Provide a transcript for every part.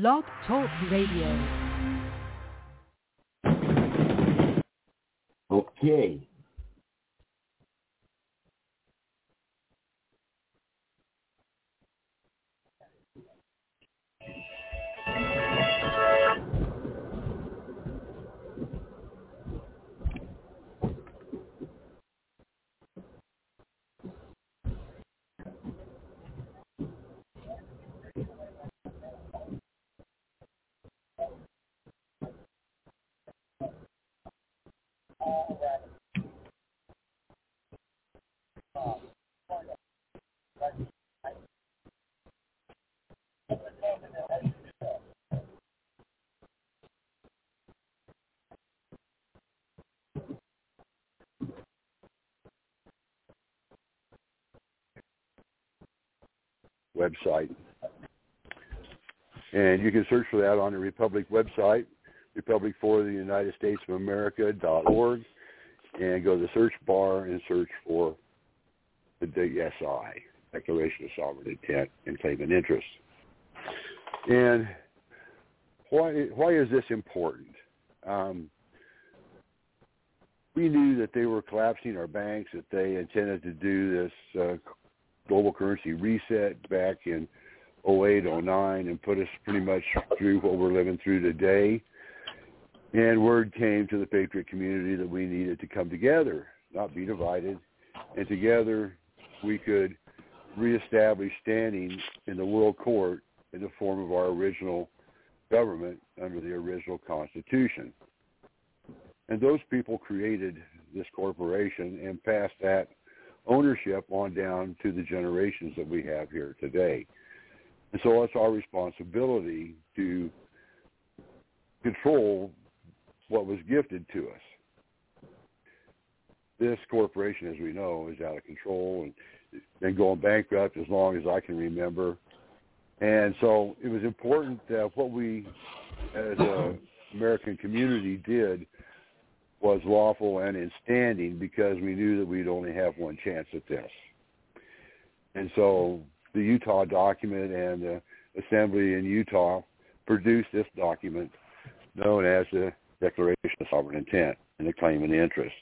Blog Talk Radio. Okay. Website. And you can search for that on the Republic website, Republic for the United States of America.org, and go to the search bar and search for the DSI, Declaration of Sovereign Intent and Claim and Interest. And why, why is this important? Um, we knew that they were collapsing our banks, that they intended to do this uh, global currency reset back in 08, 09, and put us pretty much through what we're living through today. And word came to the Patriot community that we needed to come together, not be divided, and together we could reestablish standing in the world court in the form of our original government under the original Constitution. And those people created this corporation and passed that ownership on down to the generations that we have here today. And so it's our responsibility to control what was gifted to us. This corporation, as we know, is out of control and been going bankrupt as long as I can remember. And so it was important that what we as an American community did was lawful and in standing because we knew that we'd only have one chance at this. And so the Utah document and the Assembly in Utah produced this document known as the Declaration of Sovereign Intent and the Claim and Interest.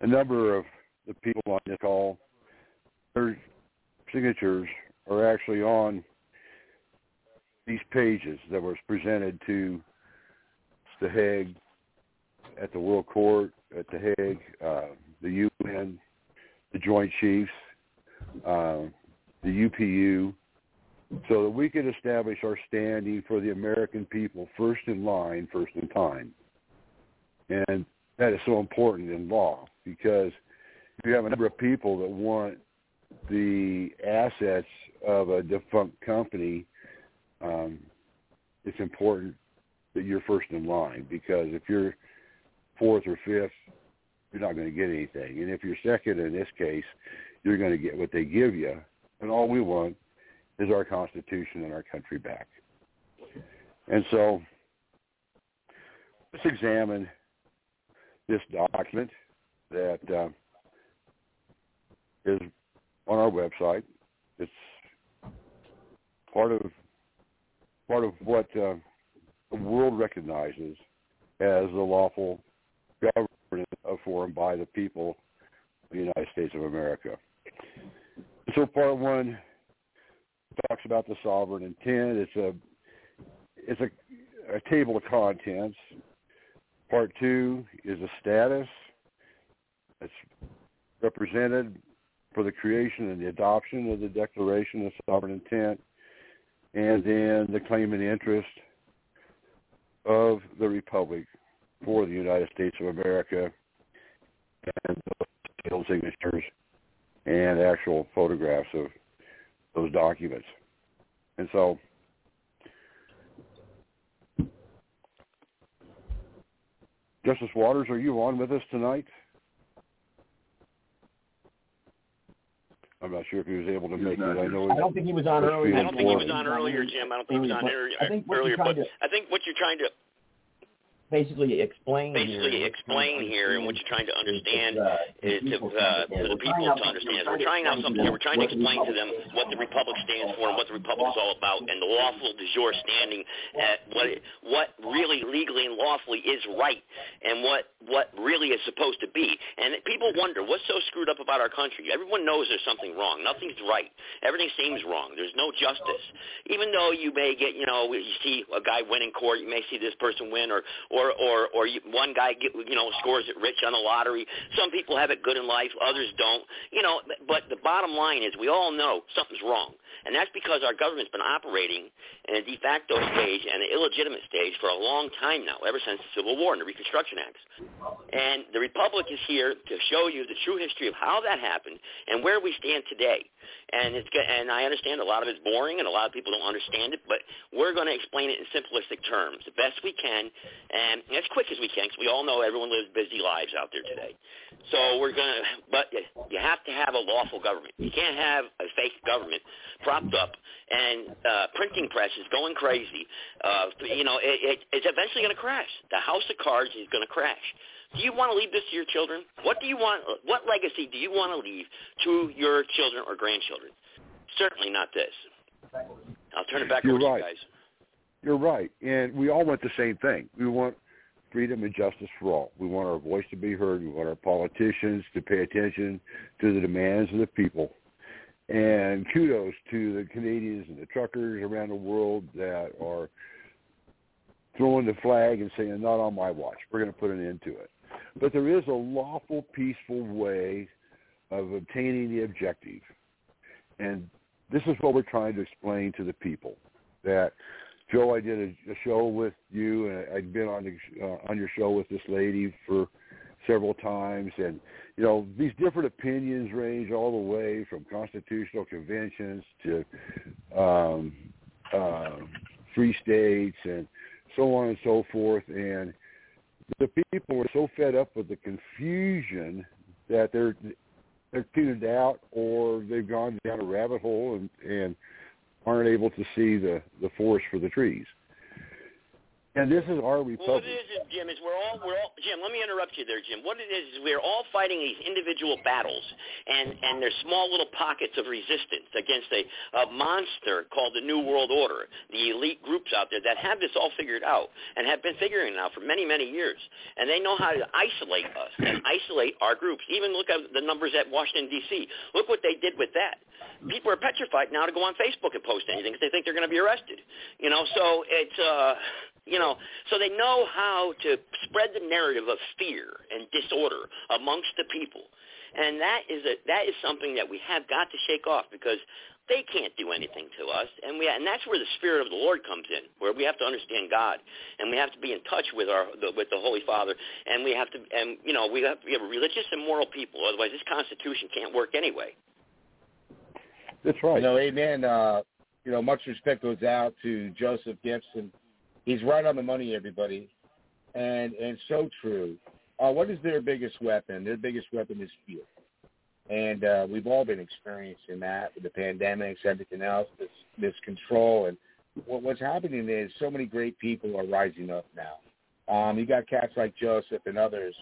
A number of the people on this call, their signatures are actually on these pages that was presented to the Hague at the World Court, at the Hague, uh, the UN, the Joint Chiefs, uh, the UPU, so that we could establish our standing for the American people first in line, first in time. And that is so important in law because if you have a number of people that want the assets of a defunct company, um, it's important that you're first in line because if you're fourth or fifth, you're not going to get anything. And if you're second in this case, you're going to get what they give you. And all we want is our Constitution and our country back. And so let's examine this document that uh, is on our website. It's part of part of what uh, the world recognizes as the lawful government for and by the people of the United States of America. So part one talks about the sovereign intent. It's a it's a, a table of contents. Part two is a status. It's represented for the creation and the adoption of the Declaration of Sovereign Intent, and then the claim and interest of the Republic for the United States of America, and the signatures and actual photographs of those documents. And so Justice Waters, are you on with us tonight? I'm not sure if he was able to make it. I know. I don't think he was on earlier. I don't think he was on earlier, Jim. I don't think he was on earlier. I think what you're trying to, I think what you're trying to basically explain basically here, explain here and what you're trying to understand uh, is to, uh, for the people to understand. We're trying out something here. We're trying to explain to them what the Republic stands for and what the Republic is all about and the lawful de jure standing at what what really legally and lawfully is right and what what really is supposed to be. And people wonder what's so screwed up about our country. Everyone knows there's something wrong. Nothing's right. Everything seems wrong. There's no justice. Even though you may get, you know, you see a guy win in court, you may see this person win or or or or you, one guy get you know scores it rich on the lottery. Some people have it good in life, others don't. You know, but the bottom line is we all know something's wrong, and that's because our government's been operating in a de facto stage and an illegitimate stage for a long time now, ever since the Civil War and the Reconstruction Acts. And the Republic is here to show you the true history of how that happened and where we stand today. And it's and I understand a lot of it's boring and a lot of people don't understand it, but we're going to explain it in simplistic terms the best we can and as quick as we can because we all know everyone lives busy lives out there today. So we're going to, but you have to have a lawful government. You can't have a fake government propped up and uh, printing presses going crazy. Uh, you know, it, it, it's eventually going to crash. The house of cards is going to crash. Do you want to leave this to your children? What do you want? What legacy do you want to leave to your children or grandchildren? Certainly not this. I'll turn it back You're over right. to you guys. You're right, and we all want the same thing. We want freedom and justice for all. We want our voice to be heard. We want our politicians to pay attention to the demands of the people. And kudos to the Canadians and the truckers around the world that are throwing the flag and saying, not on my watch. We're going to put an end to it. But there is a lawful, peaceful way of obtaining the objective. And this is what we're trying to explain to the people. That, Joe, I did a, a show with you, and I'd been on, the, uh, on your show with this lady for several times. And, you know, these different opinions range all the way from constitutional conventions to um, uh, free states and so on and so forth. And the people are so fed up with the confusion that they're they're tuned out or they've gone down a rabbit hole and and aren't able to see the the forest for the trees. And this is our Well, what republic. it is, is, Jim, is we're all we're all Jim. Let me interrupt you there, Jim. What it is is we're all fighting these individual battles, and and there's small little pockets of resistance against a, a monster called the New World Order. The elite groups out there that have this all figured out and have been figuring it out for many many years, and they know how to isolate us and isolate our groups. Even look at the numbers at Washington D.C. Look what they did with that. People are petrified now to go on Facebook and post anything because they think they're going to be arrested. You know, so it's. uh you know, so they know how to spread the narrative of fear and disorder amongst the people. And that is a, that is something that we have got to shake off because they can't do anything to us, and we and that's where the spirit of the Lord comes in, where we have to understand God, and we have to be in touch with our the, with the Holy Father, and we have to and you know we have to be a religious and moral people. Otherwise, this Constitution can't work anyway. That's right. You know, amen. Uh, you know, much respect goes out to Joseph Gibson he's right on the money, everybody, and and so true. Uh, what is their biggest weapon? Their biggest weapon is fear, and uh, we've all been experiencing that with the pandemics, everything else, this this control, and what, what's happening is so many great people are rising up now. Um, you got cats like Joseph and others.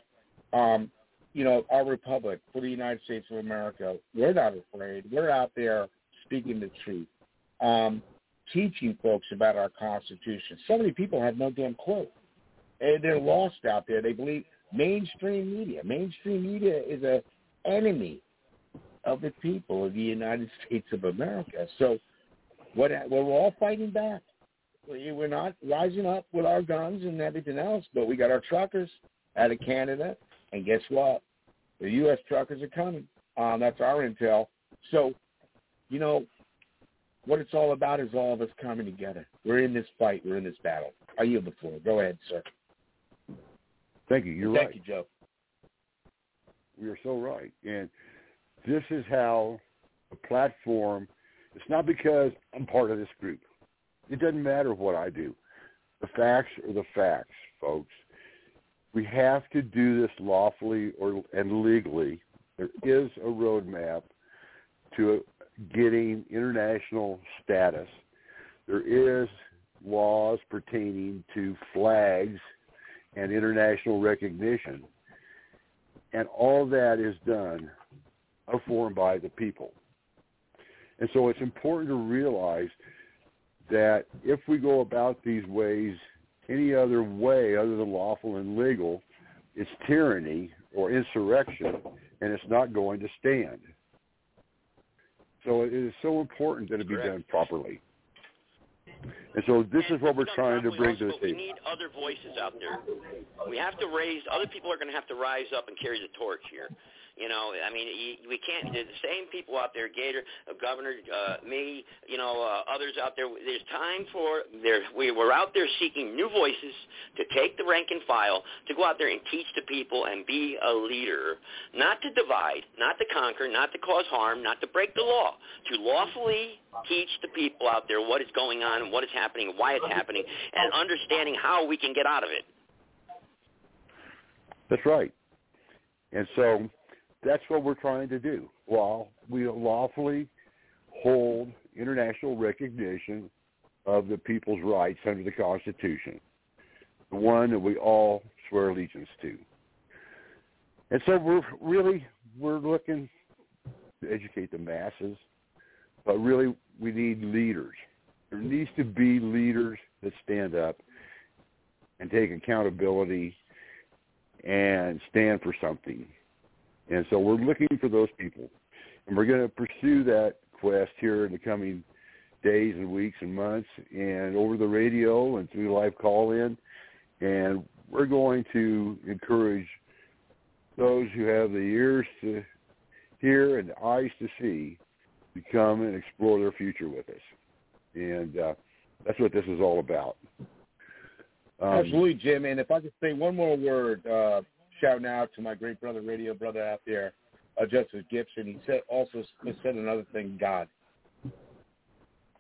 Um, you know, our republic for the United States of America, we're not afraid. We're out there speaking the truth. Um, teaching folks about our Constitution. So many people have no damn clue. And they're lost out there. They believe mainstream media. Mainstream media is a enemy of the people of the United States of America. So what we're all fighting back. We're not rising up with our guns and everything else, but we got our truckers out of Canada, and guess what? The U.S. truckers are coming. Um, that's our intel. So, you know, what it's all about is all of us coming together. We're in this fight. We're in this battle. I yield the floor. Go ahead, sir. Thank you. You're Thank right. Thank you, Joe. You're so right. And this is how a platform, it's not because I'm part of this group. It doesn't matter what I do. The facts are the facts, folks. We have to do this lawfully or and legally. There is a roadmap to getting international status. There is laws pertaining to flags and international recognition. And all that is done of formed by the people. And so it's important to realize that if we go about these ways any other way other than lawful and legal, it's tyranny or insurrection, and it's not going to stand. So it is so important that it be done properly. And so this and is what we're trying to bring also, to the table. We need other voices out there. We have to raise, other people are going to have to rise up and carry the torch here. You know, I mean, we can't. The same people out there, Gator, uh, Governor, uh, me, you know, uh, others out there. There's time for there. We we're out there seeking new voices to take the rank and file to go out there and teach the people and be a leader, not to divide, not to conquer, not to cause harm, not to break the law, to lawfully teach the people out there what is going on and what is happening and why it's happening, and understanding how we can get out of it. That's right. And so that's what we're trying to do while we lawfully hold international recognition of the people's rights under the Constitution, the one that we all swear allegiance to. And so we're really we're looking to educate the masses, but really we need leaders. There needs to be leaders that stand up and take accountability and stand for something and so we're looking for those people. And we're going to pursue that quest here in the coming days and weeks and months and over the radio and through live call-in. And we're going to encourage those who have the ears to hear and the eyes to see to come and explore their future with us. And uh, that's what this is all about. Um, Absolutely, Jim. And if I could say one more word, uh, shouting out now to my great brother, radio brother out there, uh, Justice Gibson. He said also said another thing, God.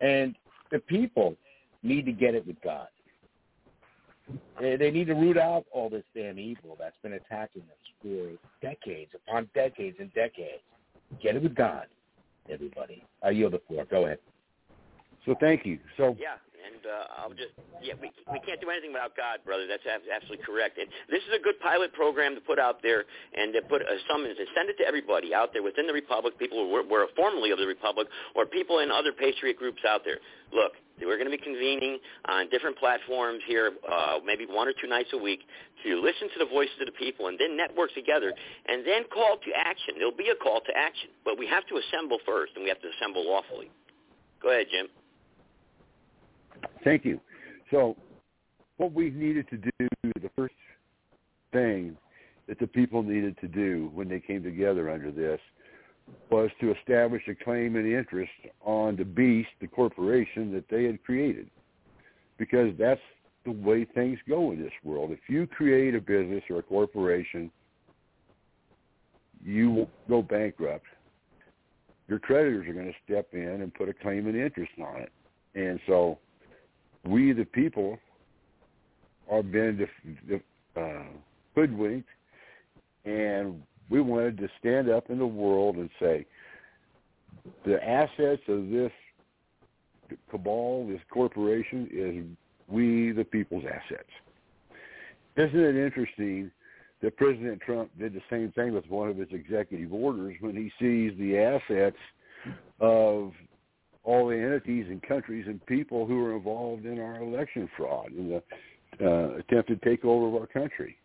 And the people need to get it with God. They need to root out all this damn evil that's been attacking us for decades upon decades and decades. Get it with God, everybody. I yield the floor. Go ahead. So thank you. So yeah, and uh, I'll just yeah, we we can't do anything without God, brother. That's absolutely correct. And this is a good pilot program to put out there and to put a summons and send it to everybody out there within the republic, people who were, were formerly of the republic, or people in other patriot groups out there. Look, we're going to be convening on different platforms here, uh, maybe one or two nights a week, to listen to the voices of the people and then network together and then call to action. There'll be a call to action, but we have to assemble first, and we have to assemble lawfully. Go ahead, Jim. Thank you. So what we needed to do, the first thing that the people needed to do when they came together under this was to establish a claim and interest on the beast, the corporation that they had created. Because that's the way things go in this world. If you create a business or a corporation, you will go bankrupt. Your creditors are going to step in and put a claim and interest on it. And so we the people are being def- uh, hoodwinked, and we wanted to stand up in the world and say the assets of this cabal, this corporation, is we the people's assets. Isn't it interesting that President Trump did the same thing with one of his executive orders when he sees the assets of all the entities and countries and people who are involved in our election fraud and the uh, attempted takeover of our country.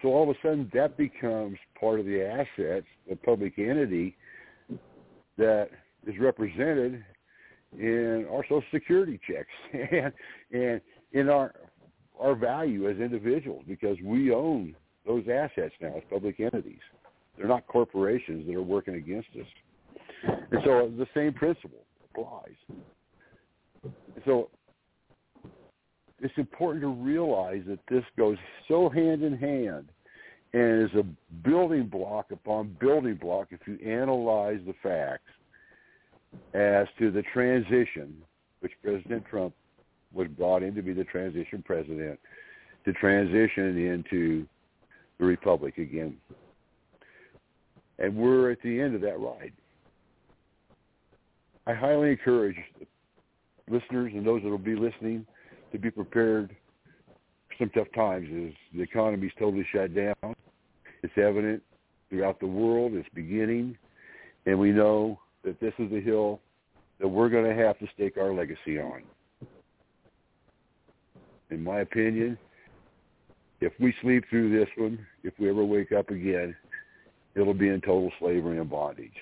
So all of a sudden that becomes part of the assets, the public entity that is represented in our social security checks and and in our our value as individuals because we own those assets now as public entities. They're not corporations that are working against us. And so the same principle applies. So it's important to realize that this goes so hand in hand and is a building block upon building block if you analyze the facts as to the transition, which President Trump was brought in to be the transition president, to transition into the republic again. And we're at the end of that ride. I highly encourage listeners and those that will be listening to be prepared for some tough times as the economy is totally shut down. It's evident throughout the world. It's beginning, and we know that this is a hill that we're going to have to stake our legacy on. In my opinion, if we sleep through this one, if we ever wake up again, it'll be in total slavery and bondage.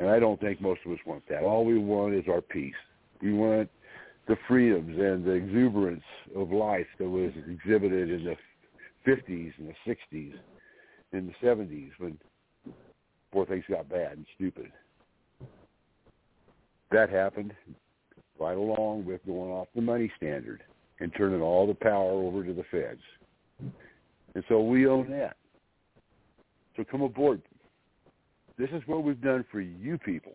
And I don't think most of us want that. All we want is our peace. We want the freedoms and the exuberance of life that was exhibited in the 50s and the 60s and the 70s when before things got bad and stupid. That happened right along with going off the money standard and turning all the power over to the feds. And so we own that. So come aboard. This is what we've done for you people.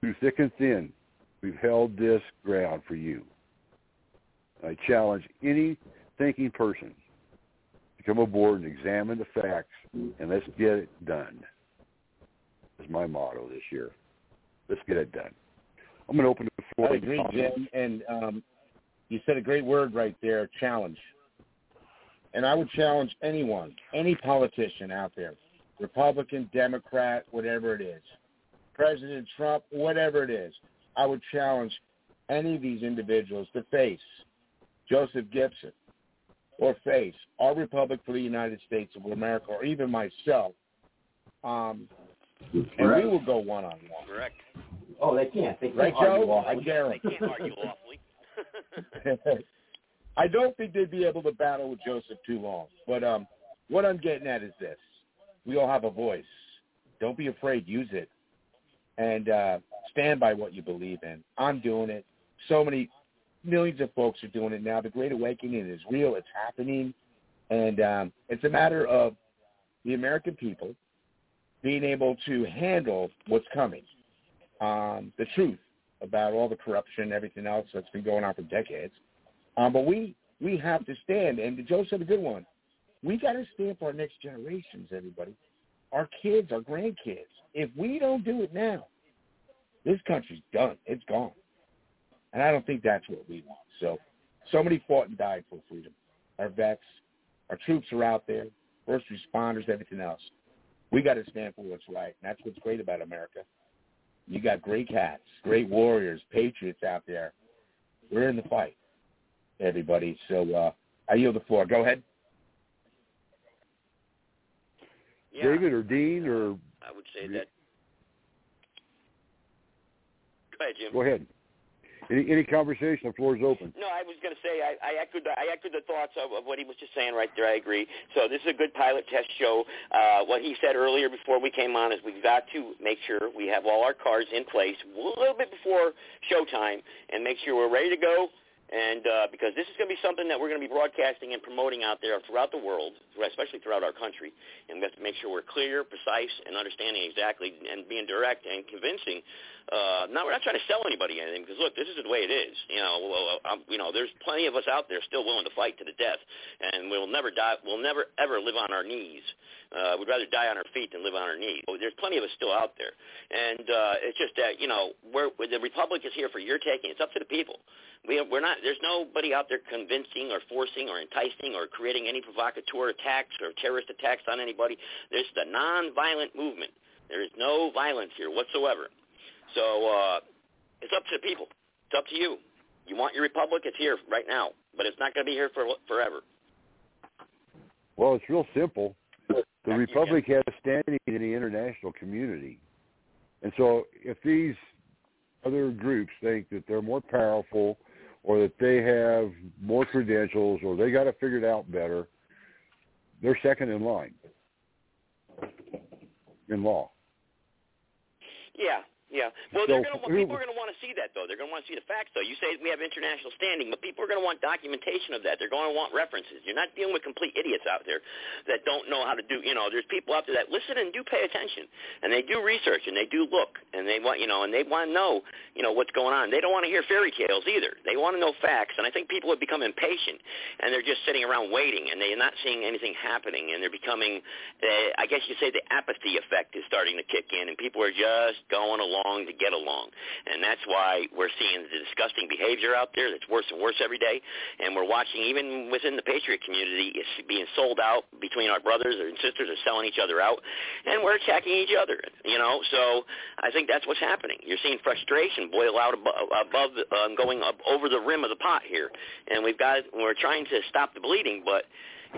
Through thick and thin, we've held this ground for you. I challenge any thinking person to come aboard and examine the facts, and let's get it done. That's my motto this year. Let's get it done. I'm going to open the floor. I agree, Jim. And um, you said a great word right there, challenge. And I would challenge anyone, any politician out there, Republican, Democrat, whatever it is, President Trump, whatever it is, I would challenge any of these individuals to face Joseph Gibson or face our Republic for the United States of America or even myself. Um, and we will go one-on-one. Correct. Oh, they can't. They can't right, argue Joe? I guarantee. They can't argue lawfully. I don't think they'd be able to battle with Joseph too long. But um, what I'm getting at is this: we all have a voice. Don't be afraid. Use it, and uh, stand by what you believe in. I'm doing it. So many millions of folks are doing it now. The Great Awakening is real. It's happening, and um, it's a matter of the American people being able to handle what's coming, um, the truth about all the corruption everything else that's been going on for decades. Um, but we we have to stand, and Joe said a good one. We got to stand for our next generations, everybody, our kids, our grandkids. If we don't do it now, this country's done. It's gone, and I don't think that's what we want. So, somebody fought and died for freedom. Our vets, our troops are out there, first responders, everything else. We got to stand for what's right, and that's what's great about America. You got great cats, great warriors, patriots out there. We're in the fight everybody. So uh, I yield the floor. Go ahead. Yeah, David or Dean or I would say that. Go ahead, Jim. go ahead. Any, any conversation? The floor is open. No, I was going to say I, I echoed the, I echoed the thoughts of, of what he was just saying right there. I agree. So this is a good pilot test show. Uh, what he said earlier before we came on is we've got to make sure we have all our cards in place a little bit before showtime and make sure we're ready to go. And uh, because this is going to be something that we're going to be broadcasting and promoting out there throughout the world, especially throughout our country, and we have to make sure we're clear, precise, and understanding exactly, and being direct and convincing. Uh, now we're not trying to sell anybody anything because look, this is the way it is. You know, well, I'm, you know, there's plenty of us out there still willing to fight to the death, and we'll never die. We'll never ever live on our knees. Uh, we'd rather die on our feet than live on our knees. There's plenty of us still out there, and uh, it's just that you know, we're, the republic is here for your taking. It's up to the people. We we're not. There's nobody out there convincing or forcing or enticing or creating any provocateur attacks or terrorist attacks on anybody. There's the non-violent movement. There is no violence here whatsoever. So uh, it's up to the people. It's up to you. You want your republic? It's here right now, but it's not going to be here for forever. Well, it's real simple. The You Republic has standing in the international community. And so if these other groups think that they're more powerful or that they have more credentials or they got to figure it figured out better, they're second in line in law. Yeah, yeah. Well, So they're gonna, people are going to want to see that, though. They're going to want to see the facts, though. You say we have international standing, but people are going to want documentation of that. They're going to want references. You're not dealing with complete idiots out there that don't know how to do. You know, there's people out there that listen and do pay attention, and they do research and they do look, and they want, you know, and they want to know, you know what's going on. They don't want to hear fairy tales either. They want to know facts, and I think people have become impatient, and they're just sitting around waiting, and they're not seeing anything happening, and they're becoming, uh, I guess you say, the apathy effect is starting to kick in, and people are just going along to get along, and that's why we're seeing the disgusting behavior out there that's worse and worse every day, and we're watching even within the Patriot community it's being sold out between our brothers and sisters are selling each other out, and we're attacking each other. You know, so I think that's what's happening. You're seeing frustration boil out above, above um, going up over the rim of the pot here, and we've got we're trying to stop the bleeding, but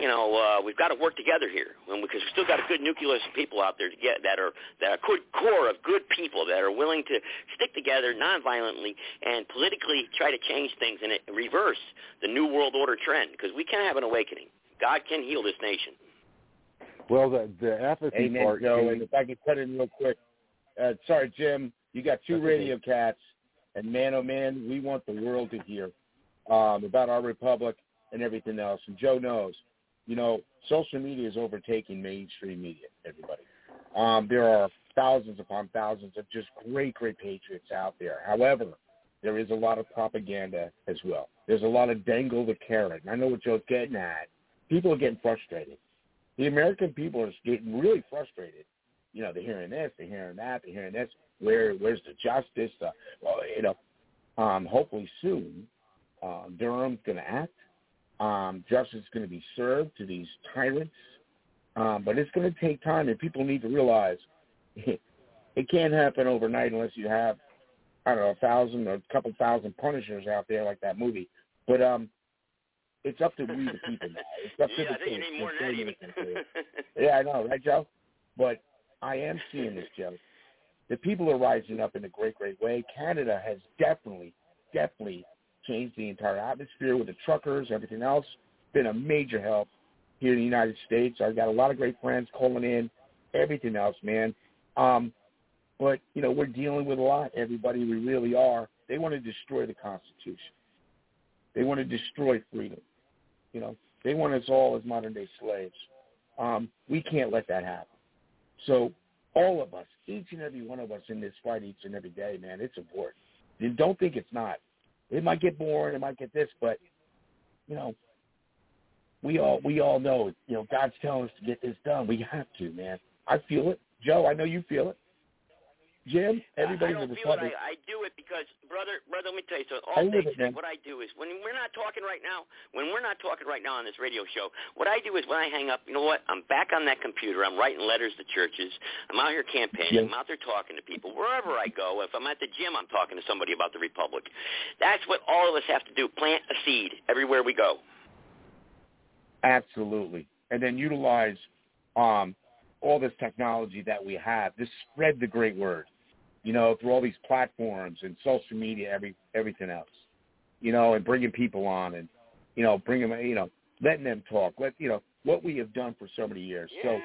you know, uh, we've got to work together here, and because we've still got a good nucleus of people out there to get that are that are good core of good people that are willing to stick together nonviolently and politically try to change things and reverse the new world order trend. Because we can have an awakening. God can heal this nation. Well, the the apathy Amen, part. Joe, and if I could cut in real quick, uh, sorry, Jim, you got two That's radio okay. cats, and man, oh man, we want the world to hear um, about our republic and everything else. And Joe knows, you know, social media is overtaking mainstream media. Everybody, um, there are thousands upon thousands of just great, great patriots out there. However, there is a lot of propaganda as well. There's a lot of dangle the carrot. And I know what Joe's getting at. People are getting frustrated. The American people are getting really frustrated. You know, they're hearing this, they're hearing that, they're hearing this. Where, where's the justice? Uh, well, you know, um, hopefully soon, um, Durham's going to act. Um, justice is going to be served to these tyrants. Um, but it's going to take time, and people need to realize it can't happen overnight unless you have, I don't know, a thousand or a couple thousand punishers out there like that movie. But um, it's up to we the people now. It's up to yeah, the I think you need more than that. Yeah, I know, right, Joe? But I am seeing this, Joe. The people are rising up in a great, great way. Canada has definitely, definitely changed the entire atmosphere with the truckers, everything else. Been a major help here in the United States. I've got a lot of great friends calling in, everything else, man. Um, but, you know, we're dealing with a lot, everybody. We really are. They want to destroy the Constitution. They want to destroy freedom. You know, they want us all as modern-day slaves. Um, we can't let that happen. So all of us, each and every one of us in this fight each and every day, man, it's important. And don't think it's not. It might get boring, it might get this, but you know, we all we all know, you know, God's telling us to get this done. We have to, man. I feel it. Joe, I know you feel it. Jim, everybody I don't feel it. I, I do it because, brother, brother. Let me tell you something. All day today, what I do is when we're not talking right now, when we're not talking right now on this radio show, what I do is when I hang up, you know what? I'm back on that computer. I'm writing letters to churches. I'm out here campaigning. Yeah. I'm out there talking to people. Wherever I go, if I'm at the gym, I'm talking to somebody about the republic. That's what all of us have to do. Plant a seed everywhere we go. Absolutely. And then utilize um, all this technology that we have to spread the great word, you know, through all these platforms and social media, every everything else, you know, and bringing people on and, you know, bringing, you know, letting them talk. Let you know what we have done for so many years. Yeah. So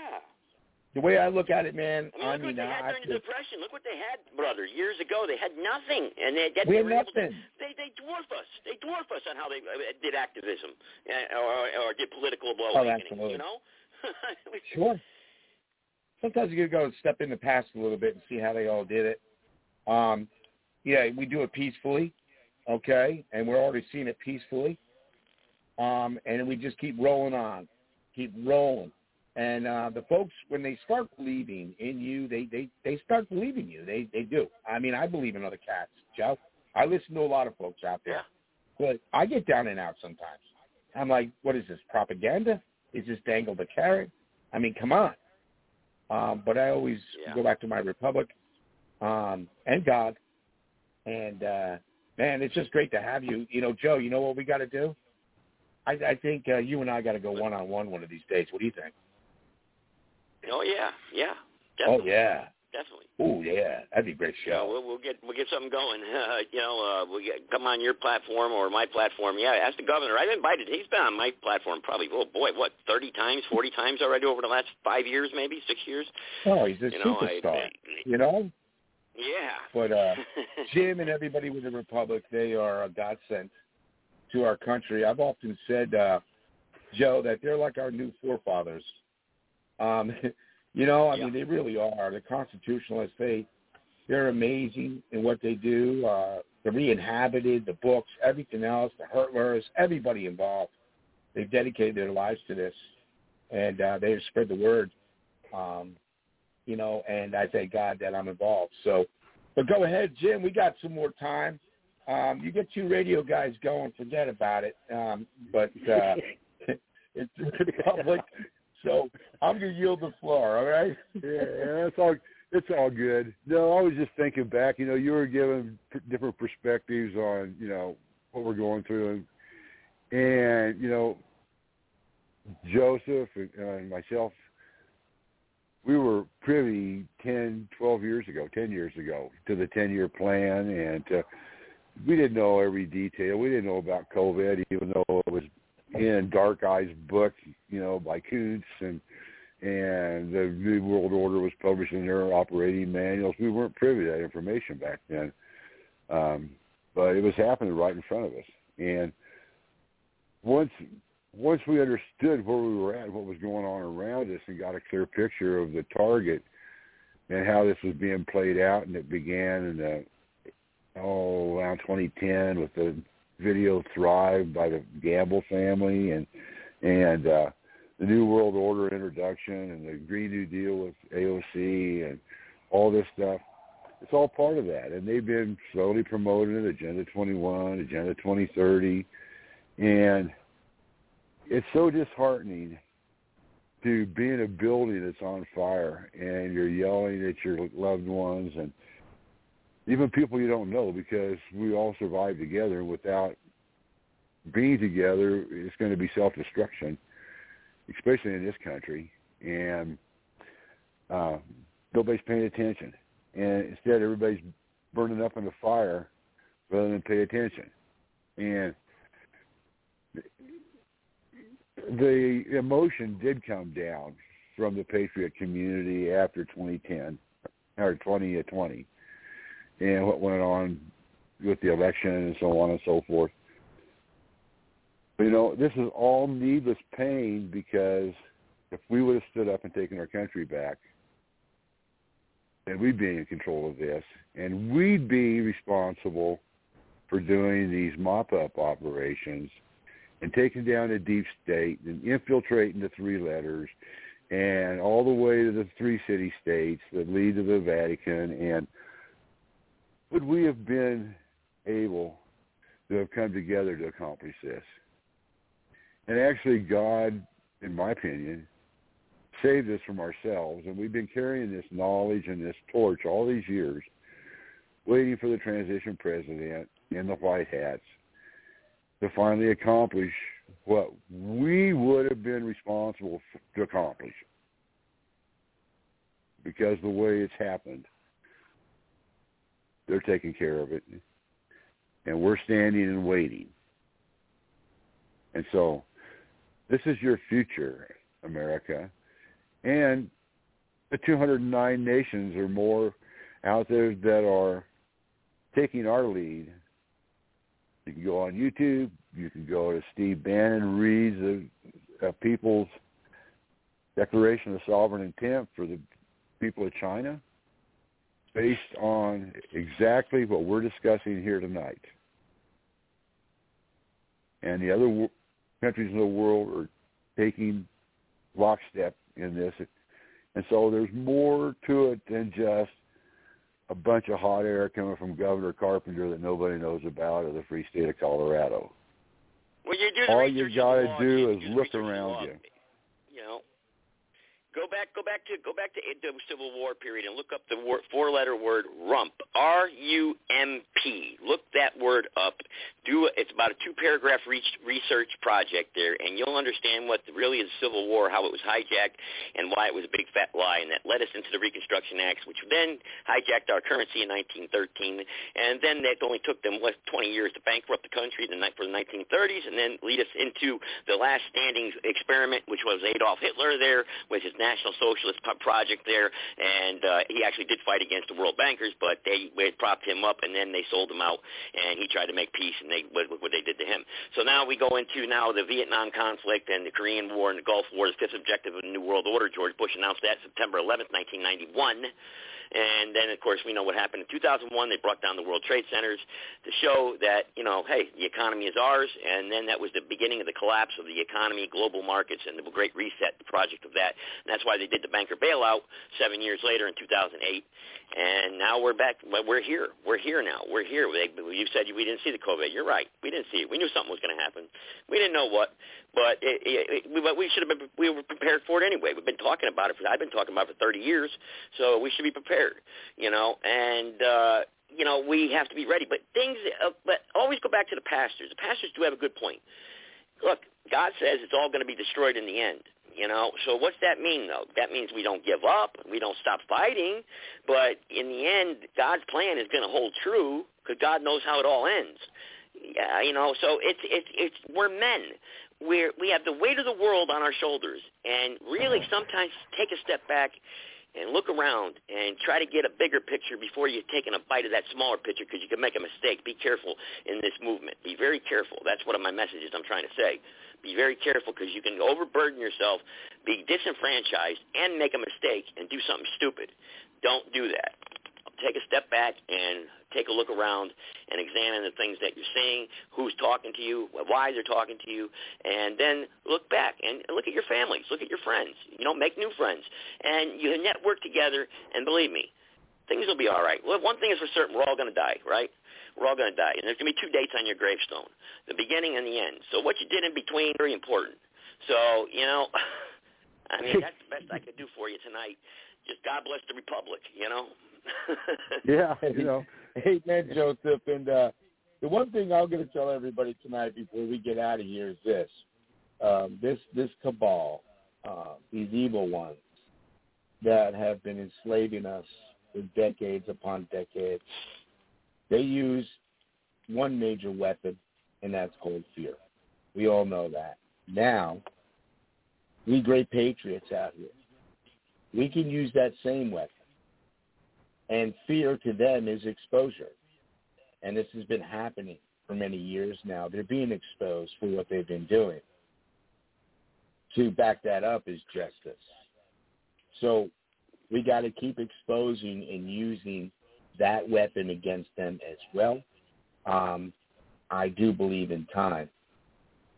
the way I look at it, man, I mean, look what they had I during the Depression. Look what they had, brother, years ago. They had nothing, and they, yet we they have were able to nothing. they they dwarf us. They dwarf us on how they uh, did activism uh, or, or did political Oh, awakening. absolutely. You know. Sure. Sometimes you gotta go step in the past a little bit and see how they all did it. Um, yeah, we do it peacefully, okay, and we're already seeing it peacefully. Um, and we just keep rolling on, keep rolling. And uh, the folks, when they start believing in you, they they they start believing you. They they do. I mean, I believe in other cats, Joe. I listen to a lot of folks out there, but I get down and out sometimes. I'm like, what is this propaganda? Is this dangle the carrot? I mean, come on. Um, but I always Yeah. go back to my republic um, and God. And uh, man, it's just great to have you. You know, Joe. You know what we got to do? I, I think uh, you and I got to go one on one one of these days. What do you think? Oh yeah, yeah, Oh yeah. Definitely. Oh yeah. That'd be a great show. we'll, we'll get we'll get something going. Uh, you know, uh, we'll get, come on your platform or my platform. Yeah, ask the governor. I've invited. He's been on my platform probably. Oh boy, what thirty times, forty times already over the last five years, maybe six years. Oh, he's a You know, superstar. I, you know. yeah. But uh, Jim and everybody with the Republic, they are a godsend to our country. I've often said, uh, Joe, that they're like our new forefathers. Um, you know, I Yeah. mean, they really are. The constitutionalists, they They're amazing in what they do. Uh, the Re-Inhabited, the books, everything else, the Hurtlers, everybody involved. They've dedicated their lives to this, and uh, they have spread the word. Um, you know, and I thank God that I'm involved. So, but go ahead, Jim. We got some more time. Um, you get two radio guys going, forget about it. Um, but uh, it's to the public, so I'm gonna yield the floor. All right? yeah, that's all. It's all good. No, I was just thinking back. You know, you were giving different perspectives on you know what we're going through, and, and you know, Joseph and, and myself, we were privy 10, 12 years ago, 10 years ago to the 10-year plan, and uh, we didn't know every detail. We didn't know about COVID, even though it was in Dark Eyes book, you know, by Koontz and and the New World Order was publishing their operating manuals. We weren't privy to that information back then, um, but it was happening right in front of us. And once once we understood where we were at, what was going on around us, and got a clear picture of the target and how this was being played out, and it began in the oh around 2010 with the video Thrive by the Gamble family and and uh, the New World Order introduction and the Green New Deal with AOC and all this stuff. It's all part of that, and they've been slowly promoting it, Agenda 21, Agenda 2030, and it's so disheartening to be in a building that's on fire and you're yelling at your loved ones and even people you don't know because we all survive together without being together it's going to be self-destruction especially in this country, and uh, nobody's paying attention. And instead, everybody's burning up in the fire rather than pay attention. And the emotion did come down from the patriot community after 2010 or 2020 and what went on with the election and so on and so forth. You know, this is all needless pain because if we would have stood up and taken our country back, then we'd be in control of this, and we'd be responsible for doing these mop-up operations and taking down the deep state and infiltrating the three letters and all the way to the three city states that lead to the Vatican. And would we have been able to have come together to accomplish this? And actually, God, in my opinion, saved us from ourselves. And we've been carrying this knowledge and this torch all these years, waiting for the transition president in the white hats to finally accomplish what we would have been responsible to accomplish. Because the way it's happened, they're taking care of it. And we're standing and waiting. And so this is your future, America. And the 209 nations or more out there that are taking our lead. You can go on YouTube. You can go to Steve Bannon reads the uh, People's Declaration of Sovereign Intent for the people of China based on exactly what we're discussing here tonight. And the other countries in the world are taking lockstep in this. And so there's more to it than just a bunch of hot air coming from Governor Carpenter that nobody knows about or the free state of Colorado. Well, you do All you got to do is look around you. You know, Go back, go back to go back to the Civil War period and look up the four-letter word rump. R U M P. Look that word up. Do it's about a two-paragraph research project there, and you'll understand what really is Civil War, how it was hijacked, and why it was a big fat lie, and that led us into the Reconstruction Acts, which then hijacked our currency in 1913, and then that only took them what 20 years to bankrupt the country the night for the 1930s, and then lead us into the last standing experiment, which was Adolf Hitler there with his National Socialist Project there, and uh, he actually did fight against the world bankers, but they, they propped him up, and then they sold him out, and he tried to make peace, and they what, what they did to him. So now we go into now the Vietnam conflict and the Korean War and the Gulf War, the fifth objective of the New World Order. George Bush announced that September 11th, 1991 And then, of course, we know what happened in 2001. They brought down the World Trade Centers to show that, you know, hey, the economy is ours. And then that was the beginning of the collapse of the economy, global markets, and the Great Reset, the project of that. And that's why they did the banker bailout seven years later in 2008. And now we're back. We're here. We're here now. We're here. You said we didn't see the COVID. You're right. We didn't see it. We knew something was going to happen. We didn't know what, but it, it, it, but we should have been. We were prepared for it anyway. We've been talking about it. For, I've been talking about it for 30 years, so we should be prepared. You know, and uh, you know we have to be ready. But things. Uh, but always go back to the pastors. The pastors do have a good point. Look, God says it's all going to be destroyed in the end. You know, so what's that mean though? That means we don't give up, we don't stop fighting, but in the end, God's plan is going to hold true because God knows how it all ends. Yeah, you know, so it's it's it's we're men. We're we have the weight of the world on our shoulders, and really uh-huh. sometimes take a step back and look around and try to get a bigger picture before you're taking a bite of that smaller picture because you can make a mistake. Be careful in this movement. Be very careful. That's one of my messages I'm trying to say. Be very careful because you can overburden yourself, be disenfranchised, and make a mistake and do something stupid. Don't do that. Take a step back and take a look around and examine the things that you're seeing, who's talking to you, why they're talking to you, and then look back and look at your families, look at your friends. You know, make new friends, and you network together. And believe me, things will be all right. Well, one thing is for certain: we're all going to die, right? We're all going to die, and there's going to be two dates on your gravestone: the beginning and the end. So what you did in between is very important. So you know, I mean that's the best I could do for you tonight. Just God bless the republic, you know. yeah, you know. Amen, Joseph. And uh, the one thing I'm going to tell everybody tonight before we get out of here is this: um, this this cabal, uh, these evil ones that have been enslaving us for decades upon decades, they use one major weapon, and that's called fear. We all know that. Now, we great patriots out here, we can use that same weapon and fear to them is exposure. And this has been happening for many years now. They're being exposed for what they've been doing. To back that up is justice. So we got to keep exposing and using that weapon against them as well. Um, I do believe in time.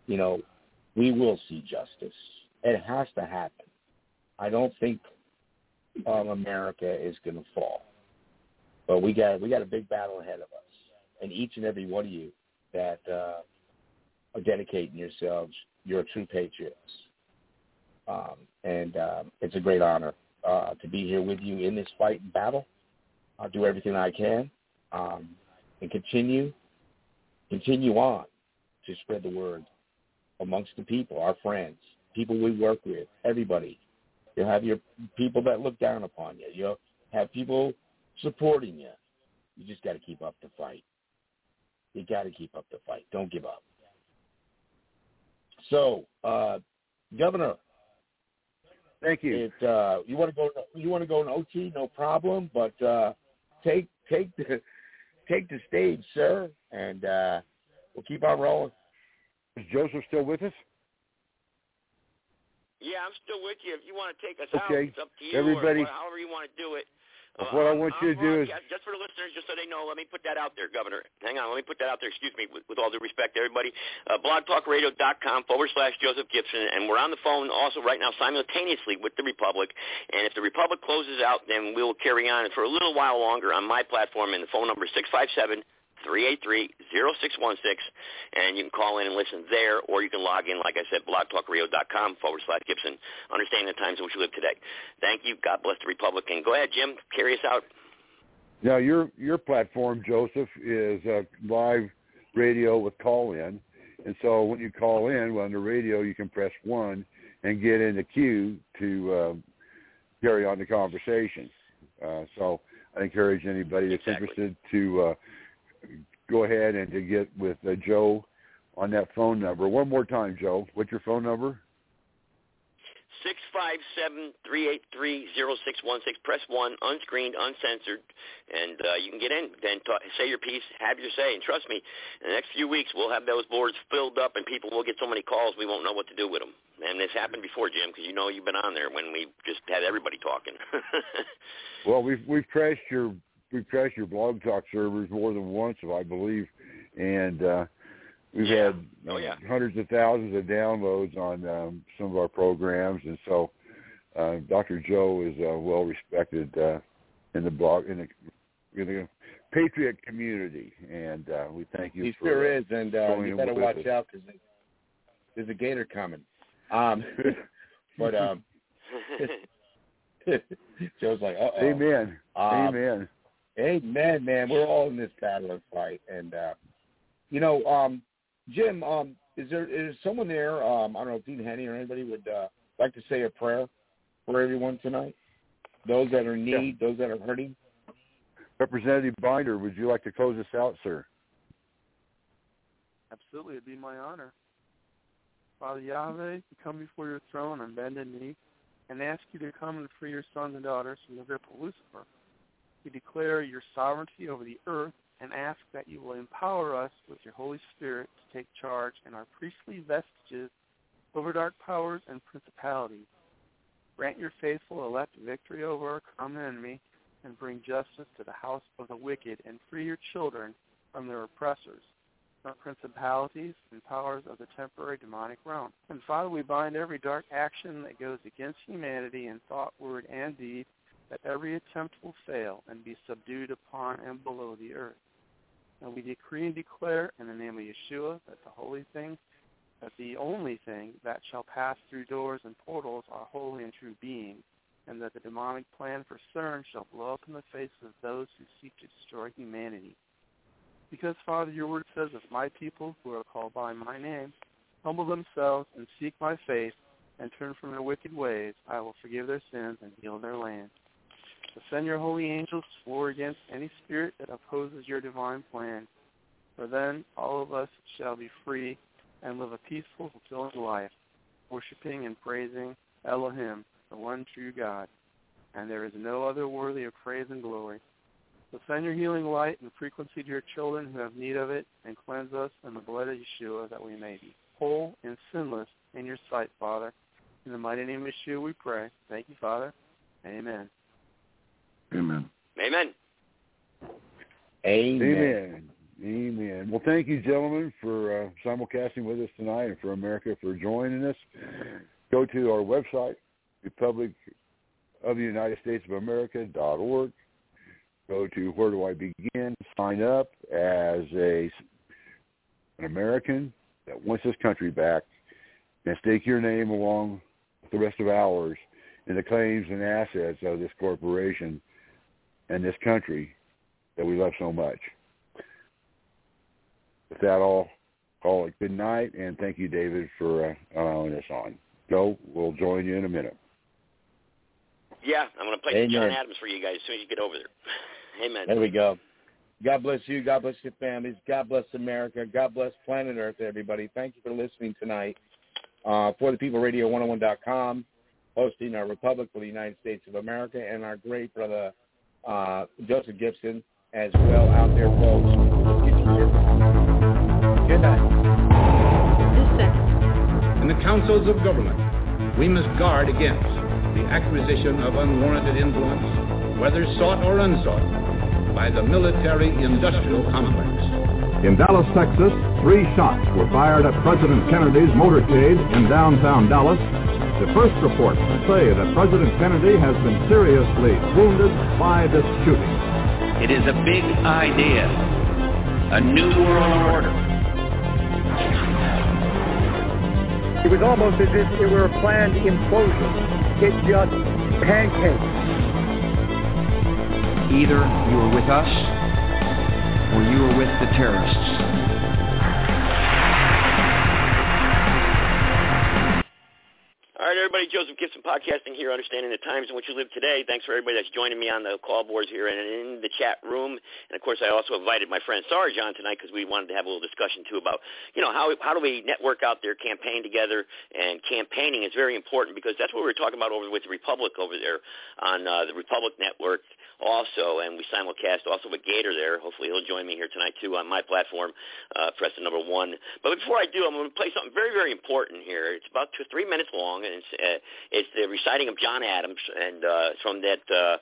You know, we will see justice. It has to happen. I don't think America is going to fall. But we got we got a big battle ahead of us, and each and every one of you that uh, are dedicating yourselves, you're true patriots, um, and uh, it's a great honor uh, to be here with you in this fight and battle. I'll do everything I can um, and continue continue on to spread the word amongst the people, our friends, people we work with, everybody. You'll have your people that look down upon you. You'll have people supporting you. You just got to keep up the fight. You got to keep up the fight. Don't give up. So, uh, Governor, thank you. It, uh, you want to go? You want to go in OT? No problem. But uh, take take the take the stage, sir, and uh, we'll keep on rolling. Is Joseph still with us? Yeah, I'm still with you. If you want to take us okay. out, it's up to you. Everybody, or however you want to do it. Uh, what I want you to do is yeah, just for the listeners, just so they know, let me put that out there, Governor. Hang on, let me put that out there. Excuse me, with, with all due respect to everybody. Uh, blogtalkradio.com forward slash Joseph Gibson, and we're on the phone also right now simultaneously with the Republic. And if the Republic closes out, then we'll carry on for a little while longer on my platform, and the phone number is six five seven 383-0616, and you can call in and listen there, or you can log in, like I said, blogtalkradio.com forward slash Gibson, understanding the times in which we live today. Thank you. God bless the Republic. And go ahead, Jim, carry us out. Now, your your platform, Joseph, is uh, live radio with call-in. And so when you call in well, on the radio, you can press 1 and get in the queue to uh, carry on the conversation. Uh, so I encourage anybody that's exactly. interested to uh, go ahead and to get with uh, Joe on that phone number. One more time, Joe. What's your phone number? Six five seven three eight three zero six one six. Press one, unscreened, uncensored, and uh, you can get in. Then talk, say your piece, have your say, and trust me, in the next few weeks we'll have those boards filled up, and people will get so many calls we won't know what to do with them. And this happened before, Jim, because you know you've been on there when we just had everybody talking. well, we've we've crashed your we've crashed your blog talk servers more than once, I believe, and. uh We've yeah. had oh, yeah. hundreds of thousands of downloads on um, some of our programs, and so uh, Dr. Joe is uh, well respected uh, in the blog in the, in the patriot community, and uh, we thank you. He for, sure uh, is, and uh, you better watch us. out because there's a gator coming. Um, but um, Joe's like, uh oh. Amen. Um, Amen. Amen, man. We're all in this battle and fight, and uh, you know, um, Jim, um, is there is someone there? Um, I don't know if Dean Henny or anybody would uh, like to say a prayer for everyone tonight. Those that are in need, yeah. those that are hurting. Representative Binder, would you like to close us out, sir? Absolutely, it'd be my honor. Father Yahweh, we come before your throne on bended knee and ask you to come and free your sons and daughters from the grip of Lucifer. We declare your sovereignty over the earth and ask that you will empower us with your Holy Spirit to take charge in our priestly vestiges over dark powers and principalities. Grant your faithful elect victory over our common enemy and bring justice to the house of the wicked and free your children from their oppressors, from principalities and powers of the temporary demonic realm. And Father, we bind every dark action that goes against humanity in thought, word, and deed, that every attempt will fail and be subdued upon and below the earth. And we decree and declare in the name of Yeshua that the holy things, that the only thing that shall pass through doors and portals are holy and true beings, and that the demonic plan for CERN shall blow up in the faces of those who seek to destroy humanity. Because, Father, your word says, if my people who are called by my name humble themselves and seek my face and turn from their wicked ways, I will forgive their sins and heal their land. Send your holy angels to war against any spirit that opposes your divine plan. For then all of us shall be free and live a peaceful, fulfilling life, worshiping and praising Elohim, the one true God. And there is no other worthy of praise and glory. So send your healing light and frequency to your children who have need of it, and cleanse us in the blood of Yeshua that we may be whole and sinless in your sight, Father. In the mighty name of Yeshua we pray. Thank you, Father. Amen. Amen. Amen. Amen. Amen. Amen. Well, thank you, gentlemen, for uh, simulcasting with us tonight and for America for joining us. Go to our website, Republic of the United States of America.org. Go to Where Do I Begin? Sign up as a an American that wants this country back and stake your name along with the rest of ours in the claims and assets of this corporation and this country that we love so much. With that, all call it good night, and thank you, David, for uh, allowing us on. Joe, we'll join you in a minute. Yeah, I'm going to play Amen. John Adams for you guys as soon as you get over there. Amen. There we go. God bless you. God bless your families. God bless America. God bless planet Earth, everybody. Thank you for listening tonight. Uh, for the people, radio101.com, hosting our Republic for the United States of America, and our great brother uh, Joseph Gibson as well out there, folks. Good night. In the councils of government, we must guard against the acquisition of unwarranted influence, whether sought or unsought, by the military-industrial complex. In Dallas, Texas, three shots were fired at President Kennedy's motorcade in downtown Dallas the first reports say that President Kennedy has been seriously wounded by this shooting. It is a big idea, a new world order. It was almost as if it were a planned implosion. It just pancaked. Either you are with us or you are with the terrorists. Everybody. Joseph Gibson podcasting here, understanding the times in which you live today. Thanks for everybody that's joining me on the call boards here and in the chat room. And of course, I also invited my friend Sarge on tonight because we wanted to have a little discussion too about, you know, how how do we network out there, campaign together, and campaigning is very important because that's what we were talking about over with the Republic over there on uh, the Republic Network also, and we simulcast also with Gator there. Hopefully, he'll join me here tonight too on my platform, uh, Preston number one. But before I do, I'm going to play something very, very important here. It's about two, three minutes long, and it's, uh, it's the reciting of John Adams, and uh, from that. Uh,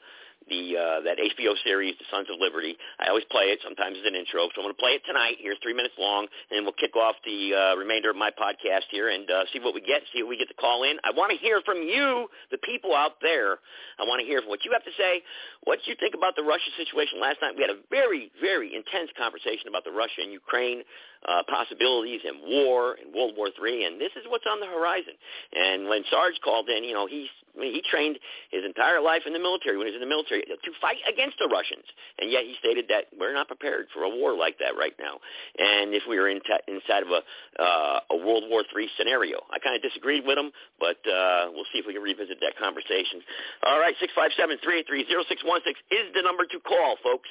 the uh, that HBO series, The Sons of Liberty. I always play it sometimes as an intro, so I'm going to play it tonight. Here's three minutes long, and we'll kick off the uh, remainder of my podcast here and uh, see what we get, see if we get to call in. I want to hear from you, the people out there. I want to hear from what you have to say, what do you think about the Russia situation. Last night we had a very, very intense conversation about the Russia and Ukraine uh, possibilities and war and World War III, and this is what's on the horizon. And when Sarge called in, you know, he's he trained his entire life in the military when he was in the military to fight against the Russians, and yet he stated that we're not prepared for a war like that right now. And if we were in inside of a uh, a World War III scenario, I kind of disagreed with him, but uh, we'll see if we can revisit that conversation. All right, six five seven three eight three zero six one six is the number to call, folks.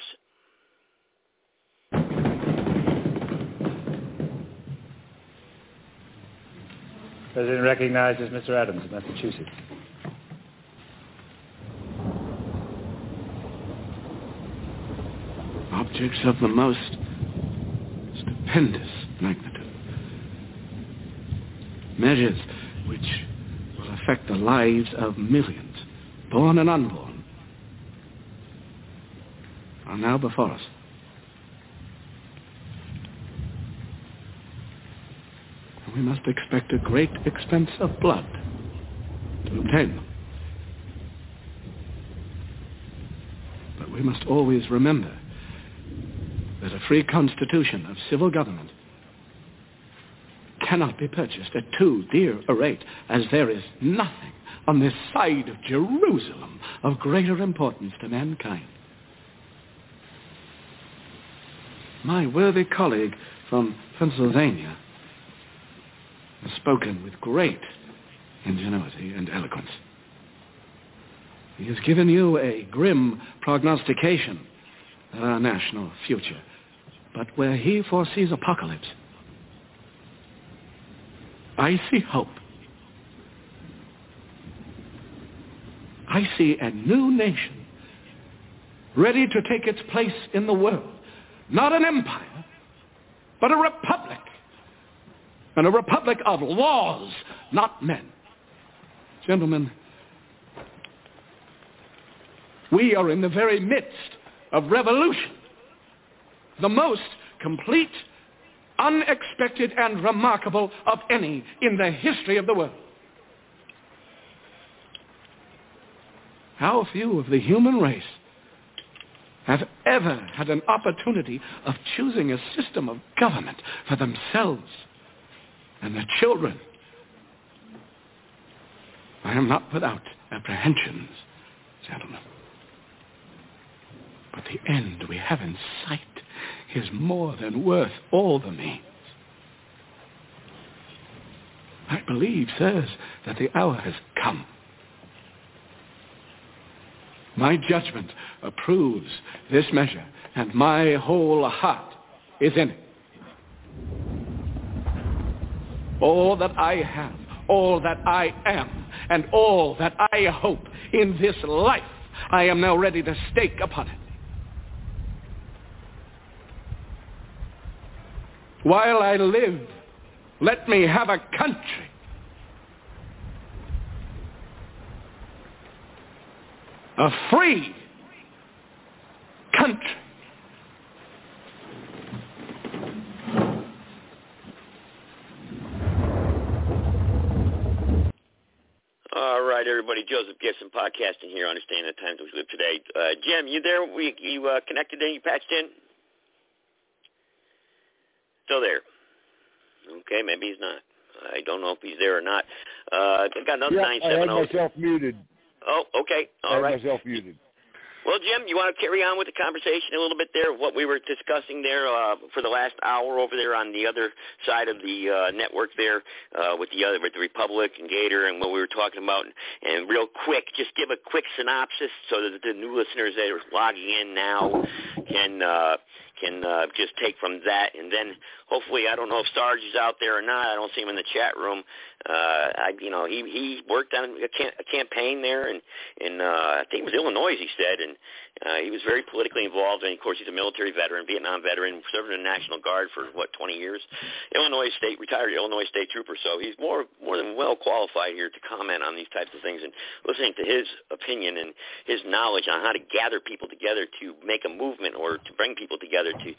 President recognizes Mr. Adams of Massachusetts. Objects of the most stupendous magnitude. Measures which will affect the lives of millions, born and unborn, are now before us. we must expect a great expense of blood to obtain them. But we must always remember that a free constitution of civil government cannot be purchased at too dear a rate, as there is nothing on this side of Jerusalem of greater importance to mankind. My worthy colleague from Pennsylvania has spoken with great ingenuity and eloquence. He has given you a grim prognostication of our national future, but where he foresees apocalypse, I see hope. I see a new nation ready to take its place in the world. Not an empire, but a republic and a republic of laws, not men. Gentlemen, we are in the very midst of revolution, the most complete, unexpected, and remarkable of any in the history of the world. How few of the human race have ever had an opportunity of choosing a system of government for themselves and their children. I am not without apprehensions, gentlemen. But the end we have in sight is more than worth all the means. I believe, sirs, that the hour has come. My judgment approves this measure, and my whole heart is in it. all that I have, all that I am, and all that I hope in this life, I am now ready to stake upon it. While I live, let me have a country. A free country. All right, everybody. Joseph Gibson podcasting here, understanding the times we live today. Uh, Jim, you there? We, you uh, connected in? You patched in? Still there? Okay, maybe he's not. I don't know if he's there or not. Uh, I got another yeah, nine seven I had zero. myself muted. Oh, okay. All right. myself muted. Well, Jim, you want to carry on with the conversation a little bit there? What we were discussing there uh, for the last hour over there on the other side of the uh, network there uh, with the other with the Republic and Gator and what we were talking about. And real quick, just give a quick synopsis so that the new listeners that are logging in now can uh, can uh, just take from that, and then hopefully, I don't know if Sarge is out there or not. I don't see him in the chat room. Uh, I, you know, he he worked on a, cam- a campaign there, and in uh, I think it was Illinois, he said, and uh, he was very politically involved. And of course, he's a military veteran, Vietnam veteran, served in the National Guard for what 20 years. Illinois State retired Illinois State Trooper, so he's more more than well qualified here to comment on these types of things. And listening to his opinion and his knowledge on how to gather people together to make a movement or to bring people together to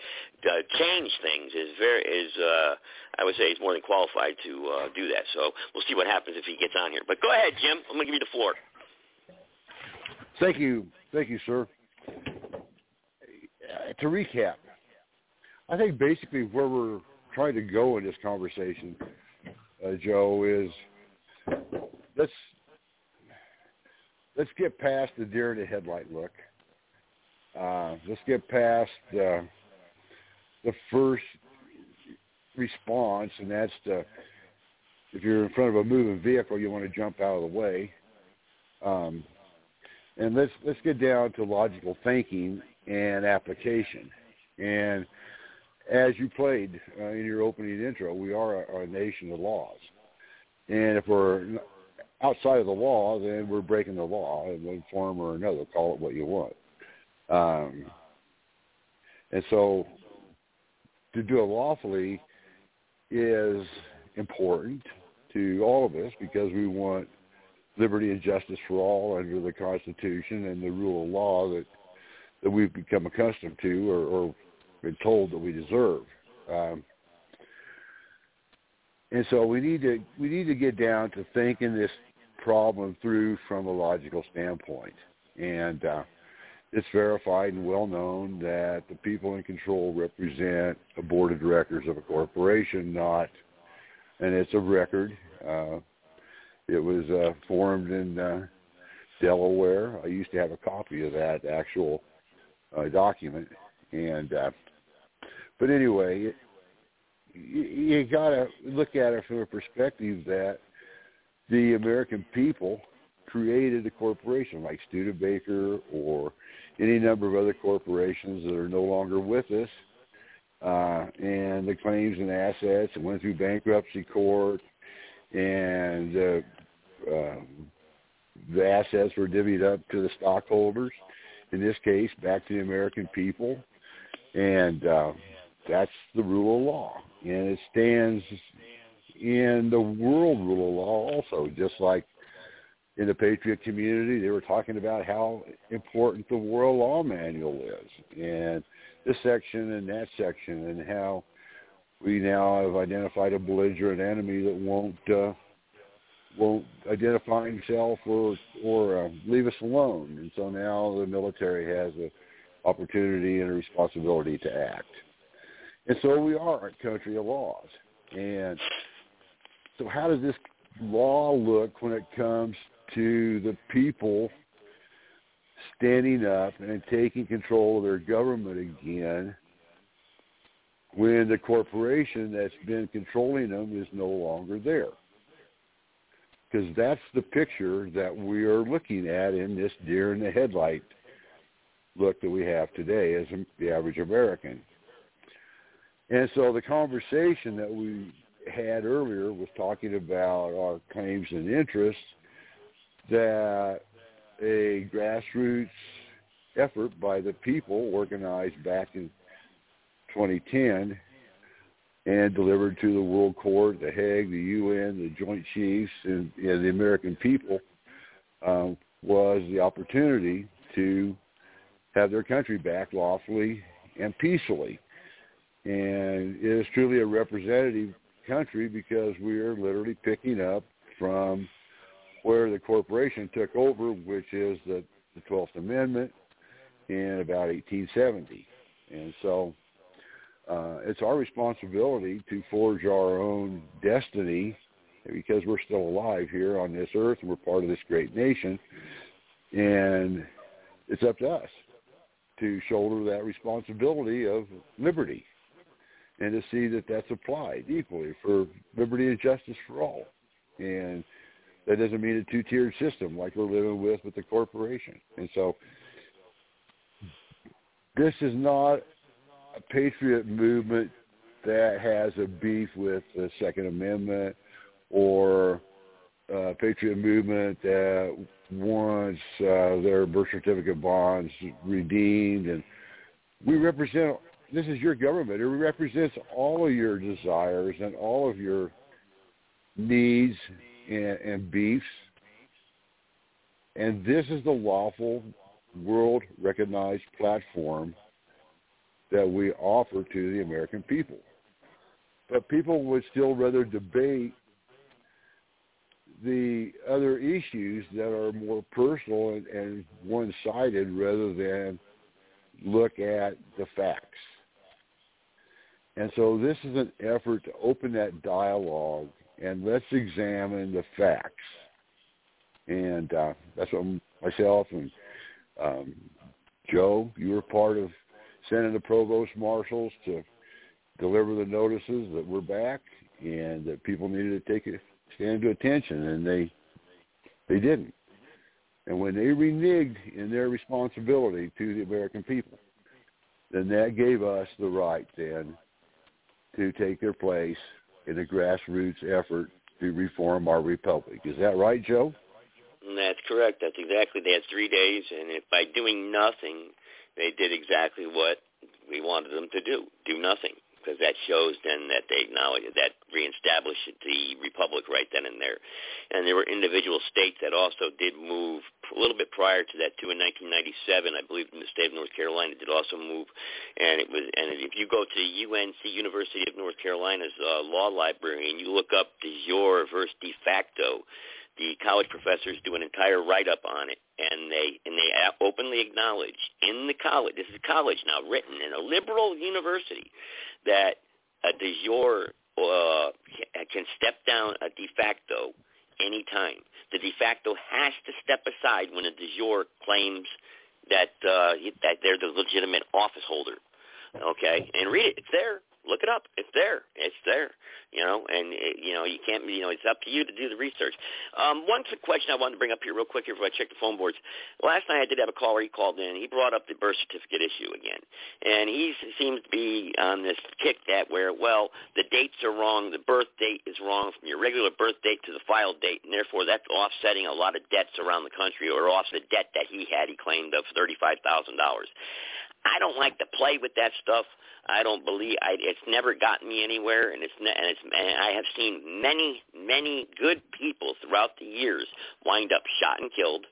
uh, change things is very is uh, I would say he's more than qualified to uh, do that. So we'll see what happens if he gets on here. But go ahead, Jim. I'm going to give you the floor. Thank you, thank you, sir. To recap, I think basically where we're trying to go in this conversation, uh, Joe, is let's let's get past the deer in the headlight look. Uh, let's get past uh, the first response, and that's the if you're in front of a moving vehicle, you want to jump out of the way. Um, and let's let's get down to logical thinking and application. And as you played uh, in your opening intro, we are a, a nation of laws, and if we're outside of the law, then we're breaking the law in one form or another. Call it what you want. Um, and so to do it lawfully is important to all of us because we want liberty and justice for all under the Constitution and the rule of law that that we've become accustomed to or, or been told that we deserve. Um, and so we need to we need to get down to thinking this problem through from a logical standpoint. And uh, it's verified and well known that the people in control represent a board of directors of a corporation, not, and it's a record. Uh, it was uh, formed in uh, Delaware. I used to have a copy of that actual uh, document, and uh, but anyway, it, you, you got to look at it from a perspective that the American people created a corporation like Studebaker or any number of other corporations that are no longer with us, uh, and the claims and assets and went through bankruptcy court, and uh, uh, the assets were divvied up to the stockholders. In this case, back to the American people, and uh, that's the rule of law, and it stands in the world rule of law also, just like in the Patriot community, they were talking about how important the World Law Manual is, and this section and that section, and how we now have identified a belligerent enemy that won't uh, won't identify himself or or uh, leave us alone, and so now the military has an opportunity and a responsibility to act, and so we are a country of laws, and so how does this law look when it comes to the people standing up and taking control of their government again when the corporation that's been controlling them is no longer there. Because that's the picture that we are looking at in this deer in the headlight look that we have today as the average American. And so the conversation that we had earlier was talking about our claims and interests that a grassroots effort by the people organized back in 2010 and delivered to the World Court, the Hague, the UN, the Joint Chiefs, and, the American people um, was the opportunity to have their country back lawfully and peacefully. And it is truly a representative country because we are literally picking up from where the corporation took over, which is the, the 12th Amendment in about 1870. And so uh, it's our responsibility to forge our own destiny because we're still alive here on this earth and we're part of this great nation. And it's up to us to shoulder that responsibility of liberty and to see that that's applied equally for liberty and justice for all. And that doesn't mean a two-tiered system like we're living with with the corporation. And so this is not a patriot movement that has a beef with the Second Amendment or a patriot movement that wants uh, their birth certificate bonds redeemed. And we represent, this is your government. It represents all of your desires and all of your needs and, and beefs. And this is the lawful world recognized platform that we offer to the American people. But people would still rather debate the other issues that are more personal and, and one-sided rather than look at the facts. And so this is an effort to open that dialogue and let's examine the facts. And uh, that's what myself and um, Joe, you were part of sending the provost marshals to deliver the notices that we're back and that people needed to take a stand to attention, and they they didn't. And when they reneged in their responsibility to the American people, then that gave us the right then to take their place in a grassroots effort to reform our republic. Is that right, Joe? That's correct. That's exactly. They had three days, and if by doing nothing, they did exactly what we wanted them to do: do nothing because that shows then that they acknowledge that reestablished the republic right then and there. And there were individual states that also did move a little bit prior to that too. In 1997, I believe in the state of North Carolina did also move, and it was. And if you go to UNC University of North Carolina's uh, law library and you look up de jure versus de facto, the college professors do an entire write-up on it, and they and they openly acknowledge in the college. This is college now, written in a liberal university, that a de jure uh, can step down a de facto anytime. The de facto has to step aside when a de jure claims that uh, that they're the legitimate office holder. Okay, and read it. It's there. Look it up. It's there. It's there. You know, and it, you know you can't. You know, it's up to you to do the research. Um, one question I wanted to bring up here, real quick, here before I check the phone boards. Last night I did have a caller. He called in. He brought up the birth certificate issue again, and he seems to be on this kick that where well the dates are wrong. The birth date is wrong from your regular birth date to the file date, and therefore that's offsetting a lot of debts around the country, or off the debt that he had. He claimed of thirty-five thousand dollars. I don't like to play with that stuff. I don't believe I, it's never gotten me anywhere, and it's and it's and I have seen many many good people throughout the years wind up shot and killed,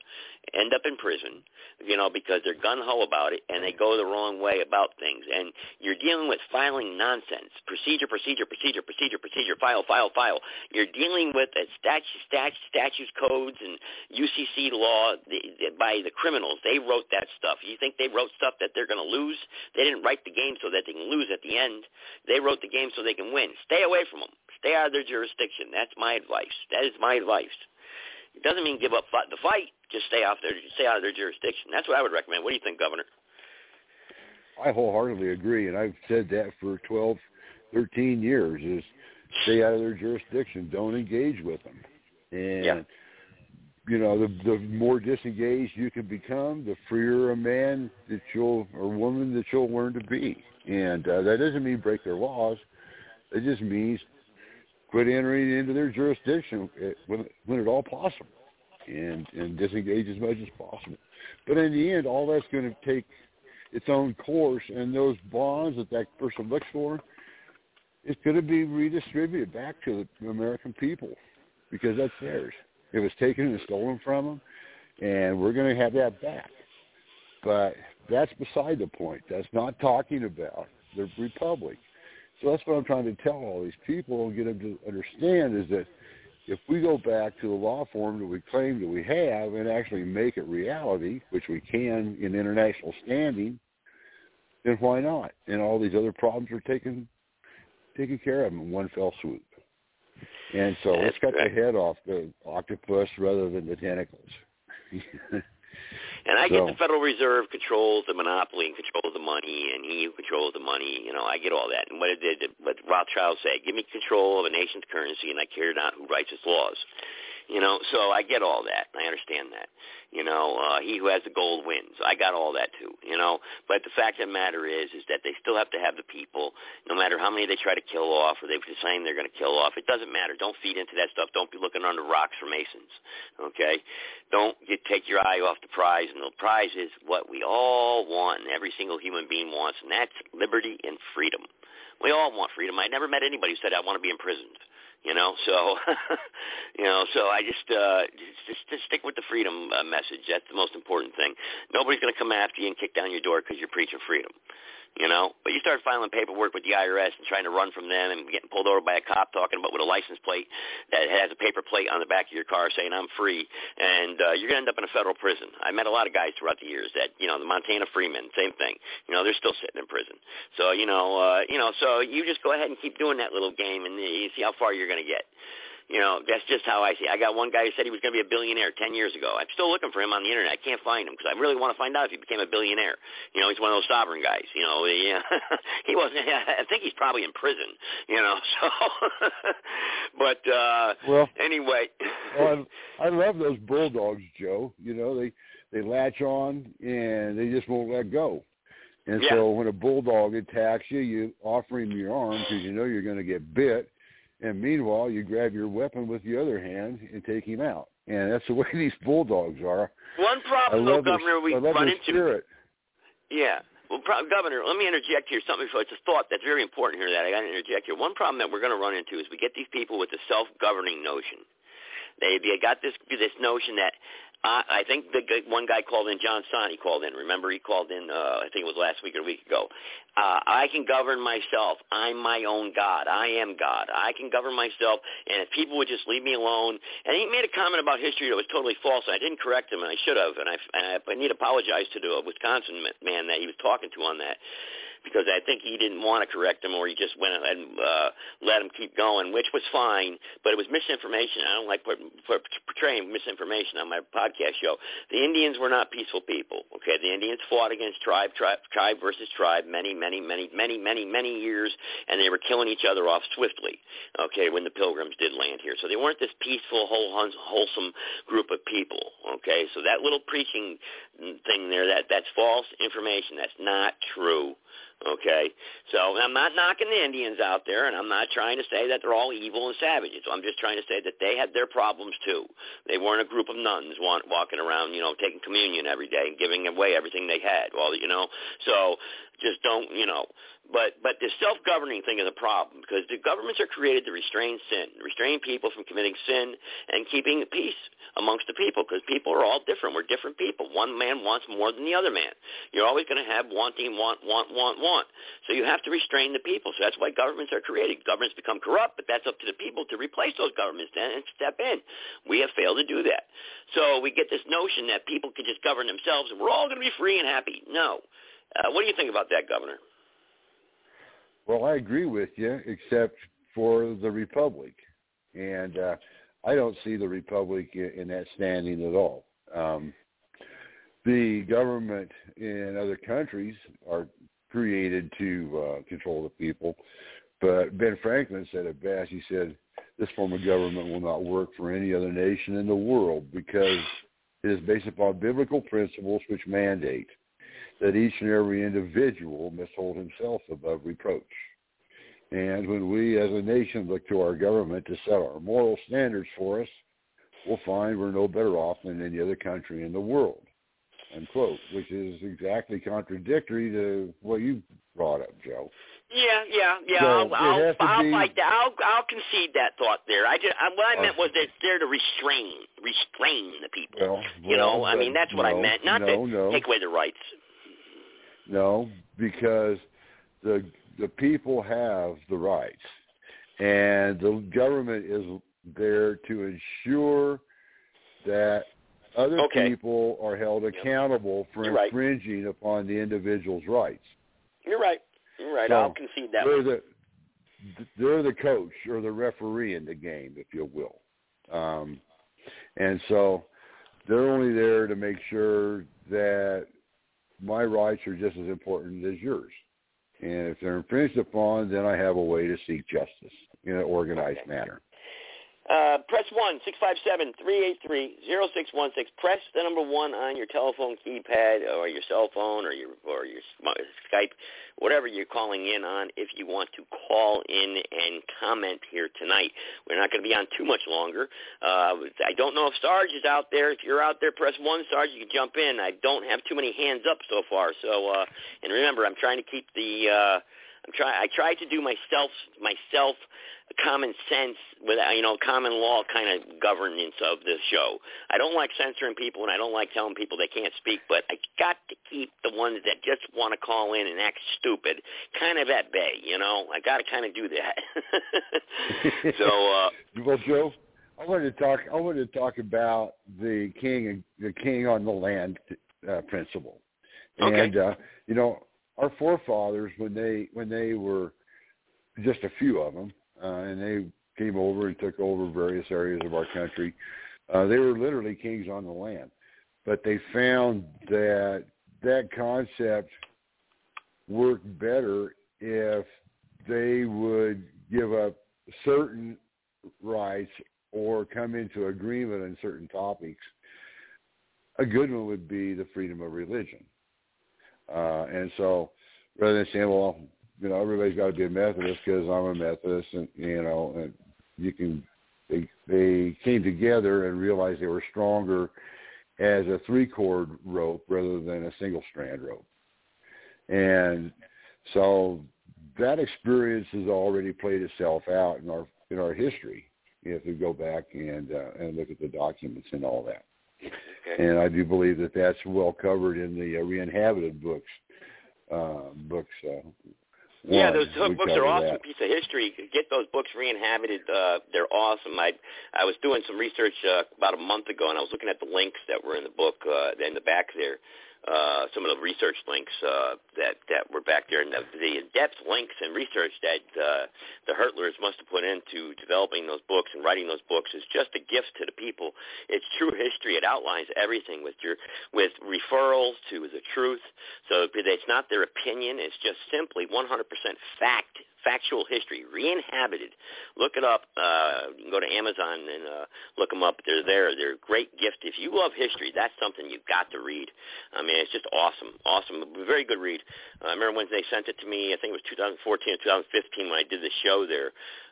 end up in prison, you know, because they're gun ho about it and they go the wrong way about things. And you're dealing with filing nonsense, procedure, procedure, procedure, procedure, procedure, file, file, file. You're dealing with statute, statute, statutes, codes, and UCC law the, the, by the criminals. They wrote that stuff. You think they wrote stuff that they're going to lose? They didn't write the game so that they can lose at the end. They wrote the game so they can win. Stay away from them. Stay out of their jurisdiction. That's my advice. That is my advice. It doesn't mean give up the fight. Just stay off their stay out of their jurisdiction. That's what I would recommend. What do you think, Governor? I wholeheartedly agree, and I've said that for 12, 13 years. Is stay out of their jurisdiction. Don't engage with them. And yeah. you know, the the more disengaged you can become, the freer a man that you'll or woman that you'll learn to be. And uh, that doesn't mean break their laws. It just means quit entering into their jurisdiction when, when at all possible and, and disengage as much as possible. But in the end, all that's going to take its own course, and those bonds that that person looks for, it's going to be redistributed back to the American people because that's theirs. It was taken and stolen from them, and we're going to have that back. But that's beside the point. That's not talking about the republic. So that's what I'm trying to tell all these people and get them to understand is that if we go back to the law form that we claim that we have and actually make it reality, which we can in international standing, then why not? And all these other problems are taken taken care of in one fell swoop. And so let's cut the head off the octopus rather than the tentacles. And I so, get the Federal Reserve controls the monopoly and controls the money, and he who controls the money. You know, I get all that. And what did what Rothschild say? Give me control of a nation's currency, and I care not who writes its laws. You know, so I get all that. I understand that. You know, uh, he who has the gold wins. I got all that too. You know, but the fact of the matter is, is that they still have to have the people, no matter how many they try to kill off or they decide they're going to kill off. It doesn't matter. Don't feed into that stuff. Don't be looking under rocks for Masons. Okay, don't get, take your eye off the prize, and the prize is what we all want, and every single human being wants, and that's liberty and freedom. We all want freedom. I never met anybody who said I want to be imprisoned you know? So you know so i just uh just, just stick with the freedom uh, message. That's the most important thing. Nobody's going to come after you and kick down your door because you're preaching freedom you know. But you start filing paperwork with the IRS and trying to run from them and getting pulled over by a cop talking about with a license plate that has a paper plate on the back of your car saying I'm free, and uh, you're gonna end up in a federal prison. I met a lot of guys throughout the years that you know the Montana Freemen, same thing. You know they're still sitting in prison. So you know, uh, you know, so you just go ahead and keep doing that little game and you see how far you're gonna get. You know, that's just how I see. It. I got one guy who said he was going to be a billionaire 10 years ago. I'm still looking for him on the internet. I can't find him because I really want to find out if he became a billionaire. You know, he's one of those sovereign guys. You know, he, uh, he wasn't. I think he's probably in prison. You know, so. but uh well, anyway. well, I, I love those bulldogs, Joe. You know, they they latch on and they just won't let go. And yeah. so when a bulldog attacks you, you offer him your arm because you know you're going to get bit and meanwhile you grab your weapon with the other hand and take him out. And that's the way these bulldogs are. One problem, though, Governor, we I love run into. Spirit. Yeah. Well, pro- Governor, let me interject here something. It's a thought that's very important here that I got to interject here. One problem that we're going to run into is we get these people with the self-governing notion. They, they got this this notion that uh, I think the one guy called in, John He called in. Remember, he called in. Uh, I think it was last week or a week ago. Uh, I can govern myself. I'm my own God. I am God. I can govern myself. And if people would just leave me alone, and he made a comment about history that was totally false. And I didn't correct him, and I should have. And I, and I, I need to apologize to the Wisconsin man that he was talking to on that because I think he didn't want to correct him or he just went and uh, let him keep going, which was fine, but it was misinformation. I don't like put, put, portraying misinformation on my podcast show. The Indians were not peaceful people. Okay, the Indians fought against tribe, tribe, tribe versus tribe, many, many, many, many, many, many years, and they were killing each other off swiftly. Okay, when the Pilgrims did land here, so they weren't this peaceful, whole, wholesome group of people. Okay, so that little preaching thing there, that that's false information. That's not true. Okay, so I'm not knocking the Indians out there, and I'm not trying to say that they're all evil and savages. I'm just trying to say that they had their problems too. They weren't a group of nuns walking around, you know, taking communion every day and giving away everything they had. Well, you know, so just don't, you know. But but the self-governing thing is a problem because the governments are created to restrain sin, restrain people from committing sin, and keeping peace amongst the people because people are all different. We're different people. One man wants more than the other man. You're always going to have wanting, want, want, want, want. So you have to restrain the people. So that's why governments are created. Governments become corrupt, but that's up to the people to replace those governments then and step in. We have failed to do that. So we get this notion that people can just govern themselves and we're all going to be free and happy. No. Uh, what do you think about that, Governor? Well, I agree with you, except for the Republic. And uh, I don't see the Republic in that standing at all. Um, the government in other countries are created to uh, control the people, but Ben Franklin said it best. He said, this form of government will not work for any other nation in the world because it is based upon biblical principles which mandate that each and every individual must hold himself above reproach. And when we as a nation look to our government to set our moral standards for us, we'll find we're no better off than any other country in the world, unquote, which is exactly contradictory to what you brought up, Joe. Yeah, yeah, yeah. So I'll, I'll, I'll be... fight that. I'll, I'll concede that thought there. I just, I, what I meant was that it's there to restrain, restrain the people. Well, you know, well, I mean, that's what no, I meant. Not no, to no. take away the rights. No, because the the people have the rights, and the government is there to ensure that other Okay. people are held accountable for You're right. infringing upon the individual's rights. You're right. You're right. So, I'll concede that. They're the they're the coach or the referee in the game, if you will. Um, and so they're only there to make sure that my rights are just as important as yours. And if they're infringed upon, then I have a way to seek justice in an organized okay. manner. Uh, press one six five seven three eight three zero six one six. Press the number one on your telephone keypad or your cell phone or your or your Skype, whatever you're calling in on. If you want to call in and comment here tonight, we're not going to be on too much longer. Uh, I don't know if Sarge is out there. If you're out there, press one. Sarge, you can jump in. I don't have too many hands up so far. So uh, and remember, I'm trying to keep the. Uh, I'm try I try to do myself myself common sense with you know common law kind of governance of the show. I don't like censoring people and I don't like telling people they can't speak, but I got to keep the ones that just want to call in and act stupid kind of at bay. You know, I got to kind of do that. so, uh, well, Joe, I wanted to talk. I wanted to talk about the king, the king on the land uh, principle, okay. and uh, you know our forefathers when they when they were just a few of them, uh, and they came over and took over various areas of our country. Uh, they were literally kings on the land, but they found that that concept worked better if they would give up certain rights or come into agreement on certain topics. A good one would be the freedom of religion. Uh, and so rather than saying, well, you know, everybody's got to be a Methodist because I'm a Methodist, and you know, and you can, they they came together and realized they were stronger as a three cord rope rather than a single strand rope, and so that experience has already played itself out in our in our history. If we go back and uh, and look at the documents and all that. Okay. And I do believe that that's well covered in the uh, re-inhabited books. Uh, books. Uh, yeah, those we books are awesome. that. Piece of history. Get those books re-inhabited. Uh, they're awesome. I I was doing some research uh, about a month ago, and I was looking at the links that were in the book uh, in the back there. Uh, some of the research links uh, that that were back there, and the, the in-depth links and research that uh, the Hertlers must have put into developing those books and writing those books is just a gift to the people. It's true history. It outlines everything with your with referrals to the truth. So it's not their opinion. It's just simply 100% fact factual history, re-inhabited. Look it up. Uh, you can go to Amazon and uh, look them up. They're there. They're a great gift. If you love history, that's something you've got to read. I mean, it's just awesome, awesome. Very good read. Uh, I remember when they sent it to me. I think it was 2014 or 2015 when I did the show there.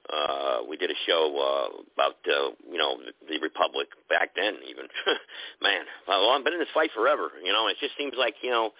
Uh, we did a show uh, about uh, you know the, Republic back then. Even man, well, I've been in this fight forever. You know, it just seems like you know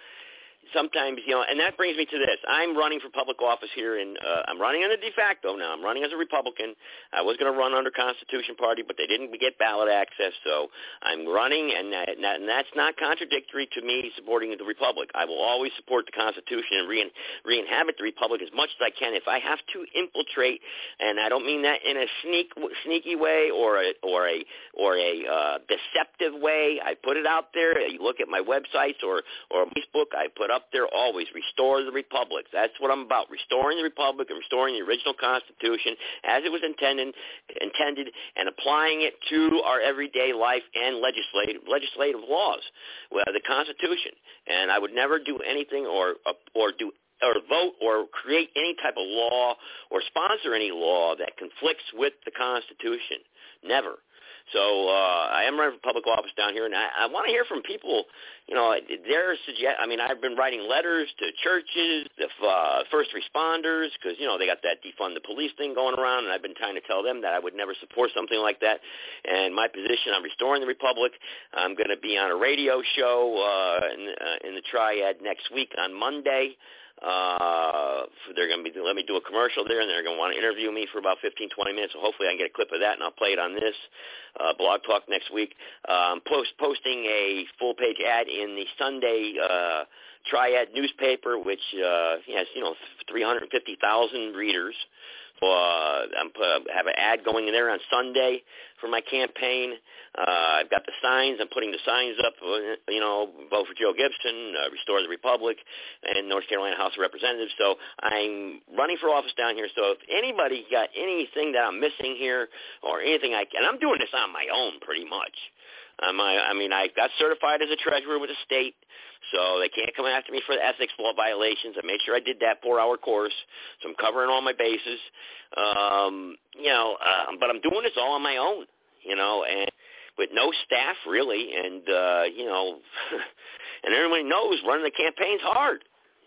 sometimes, you know, and that brings me to this. I'm running for public office here, and uh, I'm running the de facto now. I'm running as a Republican. I was going to run under Constitution Party, but they didn't get ballot access, so I'm running, and, that, and that's not contradictory to me supporting the Republic. I will always support the Constitution and re- re-inhabit the Republic as much as I can. If I have to infiltrate, and I don't mean that in a sneak, sneaky way or a or a or a uh, deceptive way, I put it out there. You look at my websites or or Facebook, I put up there always restore the republic. That's what I'm about, restoring the republic and restoring the original Constitution as it was intended, intended, and applying it to our everyday life and legislative legislative laws, well, the Constitution. And I would never do anything or uh, or do or vote or create any type of law or sponsor any law that conflicts with the Constitution. Never. So uh, I am running for public office down here, and I, I want to hear from people. You know, their suggest. I mean, I've been writing letters to churches, the uh, first responders, because you know they got that defund the police thing going around, and I've been trying to tell them that I would never support something like that. And my position on restoring the republic, I'm going to be on a radio show uh, in, uh, in the Triad next week on Monday. Uh, they're going to be let me do a commercial there, and they're going to want to interview me for about 15, 20 minutes. So hopefully, I can get a clip of that, and I'll play it on this uh, blog talk next week. Um, post posting a full page ad in the Sunday uh, Triad newspaper, which uh, has you know 350,000 readers. I'm uh, have an ad going in there on Sunday for my campaign. Uh, I've got the signs. I'm putting the signs up. uh, You know, vote for Joe Gibson, uh, restore the Republic, and North Carolina House of Representatives. So I'm running for office down here. So if anybody got anything that I'm missing here or anything I can, I'm doing this on my own pretty much. Um, I, I mean, I got certified as a treasurer with the state, so they can't come after me for the ethics law violations. I made sure I did that four-hour course, so I'm covering all my bases. Um, you know, uh, but I'm doing this all on my own. You know, and with no staff really, and uh, you know, and everybody knows running the campaign's hard.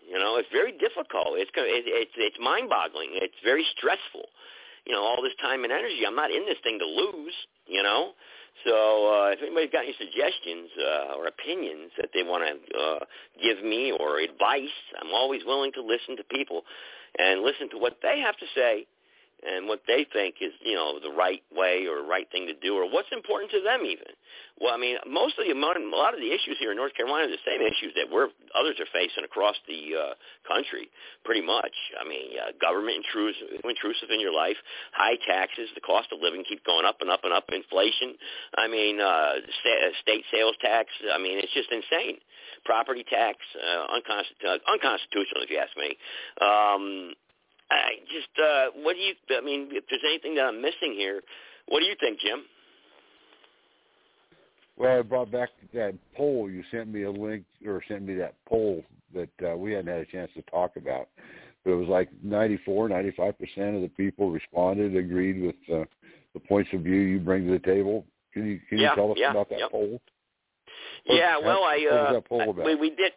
You know, it's very difficult. It's it's it's mind-boggling. It's very stressful. You know, all this time and energy. I'm not in this thing to lose. You know, so uh, if anybody's got any suggestions uh, or opinions that they want to uh, give me or advice, I'm always willing to listen to people and listen to what they have to say and what they think is, you know, the right way or right thing to do or what's important to them even. Well, I mean, most of the a lot of the issues here in North Carolina are the same issues that we're others are facing across the uh, country, pretty much. I mean, uh, government intrusive, intrusive in your life, high taxes, the cost of living keep going up and up and up, inflation. I mean, uh, state sales tax. I mean, it's just insane. Property tax, uh, unconstitutional, unconstitutional if you ask me. Um, I just, uh, what do you? I mean, if there's anything that I'm missing here, what do you think, Jim? Well, I brought back that poll. You sent me a link or sent me that poll that uh, we hadn't had a chance to talk about. But it was like 94, 95 percent of the people responded, agreed with uh, the points of view you bring to the table. Can you can yeah, you tell us yeah, about that poll? yeah, well, I uh, that poll about? we we did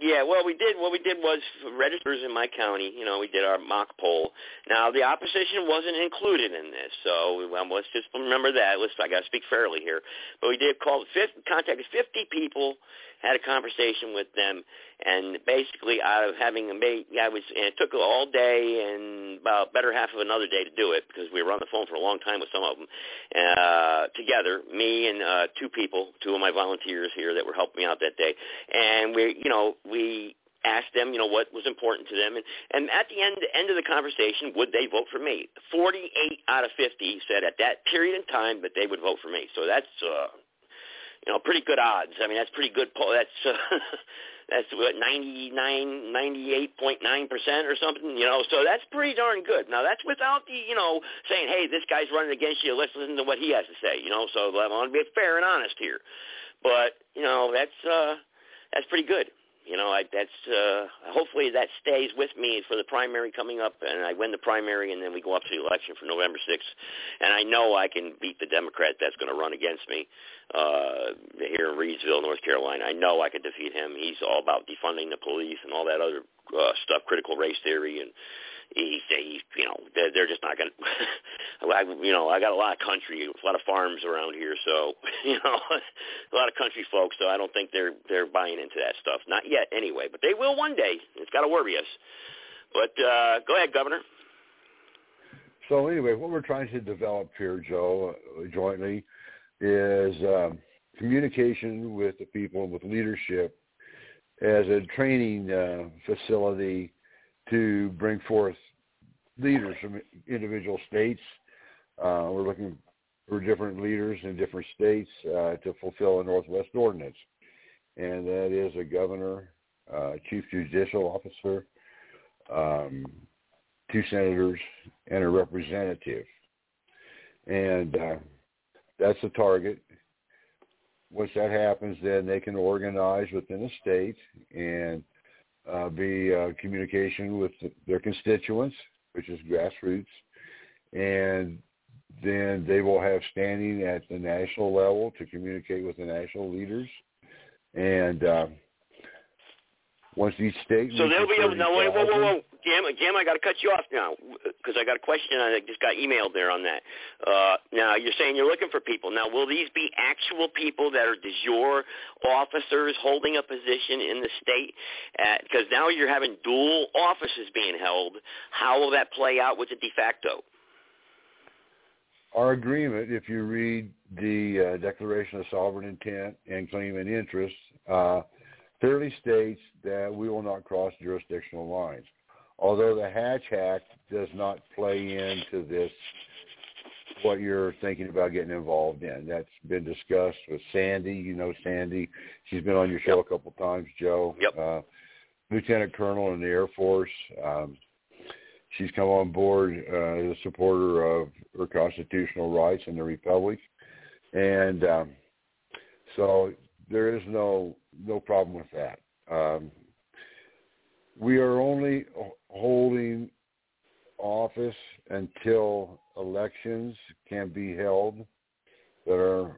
yeah, well, we did. What we did was registers in my county. You know, we did our mock poll. Now, the opposition wasn't included in this, so well, let's just remember that. Let's I got to speak fairly here, but we did call 50, contacted 50 people, had a conversation with them, and basically out of having made, yeah, it was, and it took all day and about better half of another day to do it because we were on the phone for a long time with some of them uh, together. Me and uh, two people, two of my volunteers here that were helping me out that day, and we, you know, we asked them, you know, what was important to them, and and at the end end of the conversation, would they vote for me? Forty eight out of fifty said at that period in time that they would vote for me. So that's uh, you know pretty good odds. I mean, that's pretty good. Po- that's uh, that's what ninety nine ninety eight point nine percent or something. You know, so that's pretty darn good. Now that's without the you know saying, hey, this guy's running against you. Let's listen to what he has to say. You know, so I want to be fair and honest here. But you know, that's uh, that's pretty good. You know, I, that's uh, hopefully that stays with me for the primary coming up, and I win the primary, and then we go up to the election for November 6th. And I know I can beat the Democrat that's going to run against me uh, here in Reidsville, North Carolina. I know I can defeat him. He's all about defunding the police and all that other uh, stuff, critical race theory, and he, he you know, they're, they're just not going to. I, you know, I got a lot of country, a lot of farms around here, so you know, a lot of country folks. So I don't think they're they're buying into that stuff. Not yet, anyway. But they will one day. It's got to worry us. But uh, go ahead, Governor. So anyway, what we're trying to develop here, Joe, uh, jointly, is um, communication with the people, with leadership, as a training uh, facility to bring forth leaders from individual states. Uh, we're looking for different leaders in different states uh, to fulfill a Northwest Ordinance, and that is a governor, uh, chief judicial officer, um, two senators, and a representative. And uh, that's the target. Once that happens, then they can organize within a state and uh, be uh, communication with their constituents, which is grassroots, and then they will have standing at the national level to communicate with the national leaders, and uh, once each state. So they'll be able. Now, wait, whoa, whoa, whoa, Jim, Jim, I got to cut you off now because I got a question. I just got emailed there on that. Uh, now you're saying you're looking for people. Now, will these be actual people that are de jure officers holding a position in the state? Because now you're having dual offices being held. How will that play out with the de facto? Our agreement, if you read the uh, Declaration of Sovereign Intent and Claim and Interest, uh, clearly states that we will not cross jurisdictional lines. Although the Hatch Act does not play into this, what you're thinking about getting involved in. That's been discussed with Sandy. You know Sandy. She's been on your show yep. a couple times, Joe. Yep. Uh, Lieutenant Colonel in the Air Force. Um, she's come on board uh, as a supporter of her constitutional rights in the Republic. And um, So there is no no problem with that. Um, we are only holding office until elections can be held that are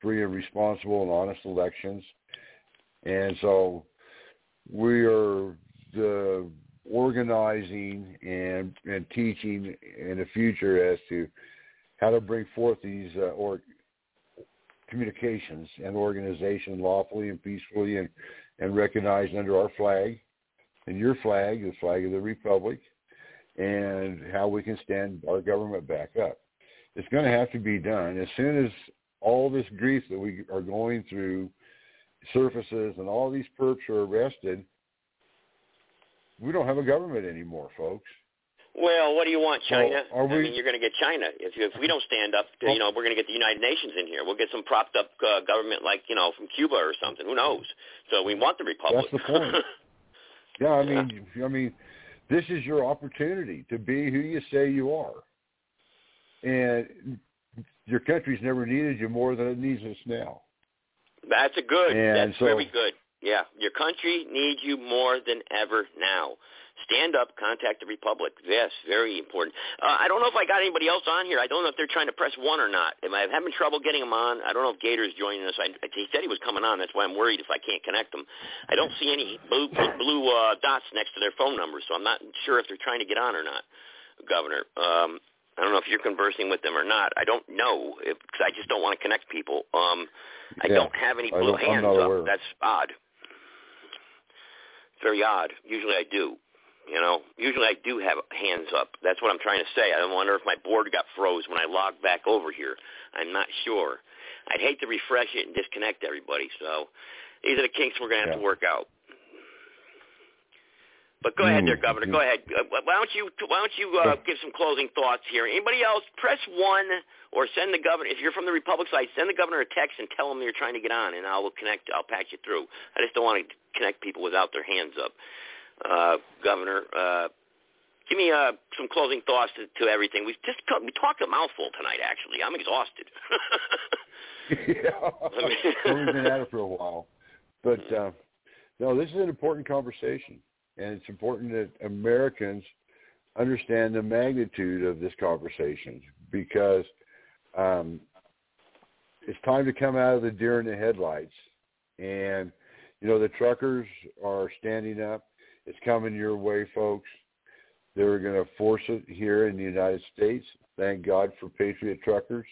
free and responsible and honest elections. And so we are the organizing and and teaching in the future as to how to bring forth these uh, or communications and organization lawfully and peacefully and and recognized under our flag and your flag, the flag of the republic, and how we can stand our government back up. It's going to have to be done as soon as all this grief that we are going through surfaces and all these perps are arrested. We don't have a government anymore, folks. Well, what do you want, China? Well, we, I mean, you're going to get China if you, if we don't stand up. To, you know, we're going to get the United Nations in here. We'll get some propped up uh, government like you know from Cuba or something. Who knows? So we want the republic. That's the point. yeah, I mean, yeah. I mean, this is your opportunity to be who you say you are, and your country's never needed you more than it needs us now. That's a good. And that's so, very good. Yeah, your country needs you more than ever now. Stand up, contact the Republic. Yes, very important. Uh, I don't know if I got anybody else on here. I don't know if they're trying to press one or not. Am I having trouble getting them on? I don't know if Gator's joining us. I, he said he was coming on. That's why I'm worried if I can't connect them. I don't see any blue, blue uh, dots next to their phone numbers, so I'm not sure if they're trying to get on or not, Governor. Um, I don't know if you're conversing with them or not. I don't know because I just don't want to connect people. Um, I yeah, don't have any blue hands up. Aware. That's odd. Very odd. Usually I do. You know, usually I do have hands up. That's what I'm trying to say. I wonder if my board got froze when I logged back over here. I'm not sure. I'd hate to refresh it and disconnect everybody. So these are the kinks we're going to have yeah. to work out. But go ahead, there, Governor. Go ahead. Uh, why don't you Why don't you uh, give some closing thoughts here? Anybody else? Press one or send the governor. If you're from the Republic side, send the governor a text and tell him you're trying to get on, and I will connect. I'll patch you through. I just don't want to connect people without their hands up uh, Governor. Uh, give me uh, some closing thoughts to, to everything. We've just we talked a mouthful tonight. Actually, I'm exhausted. yeah, we've been at it for a while, but uh, no, this is an important conversation, and it's important that Americans understand the magnitude of this conversation because um, it's time to come out of the deer in the headlights, and you know the truckers are standing up it's coming your way, folks. They're going to force it here in the United States. Thank God for Patriot truckers.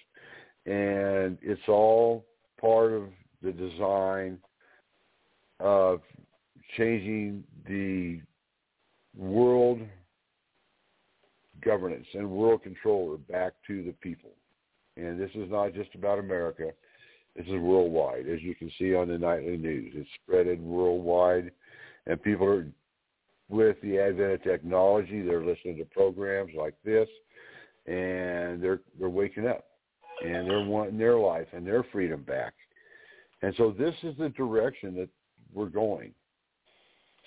And it's all part of the design of changing the world governance and world controller back to the people. And this is not just about America. This is worldwide, as you can see on the nightly news. It's spreaded worldwide, and people are with the advent of technology. They're listening to programs like this, and they're they're waking up, and they're wanting their life and their freedom back. And so this is the direction that we're going.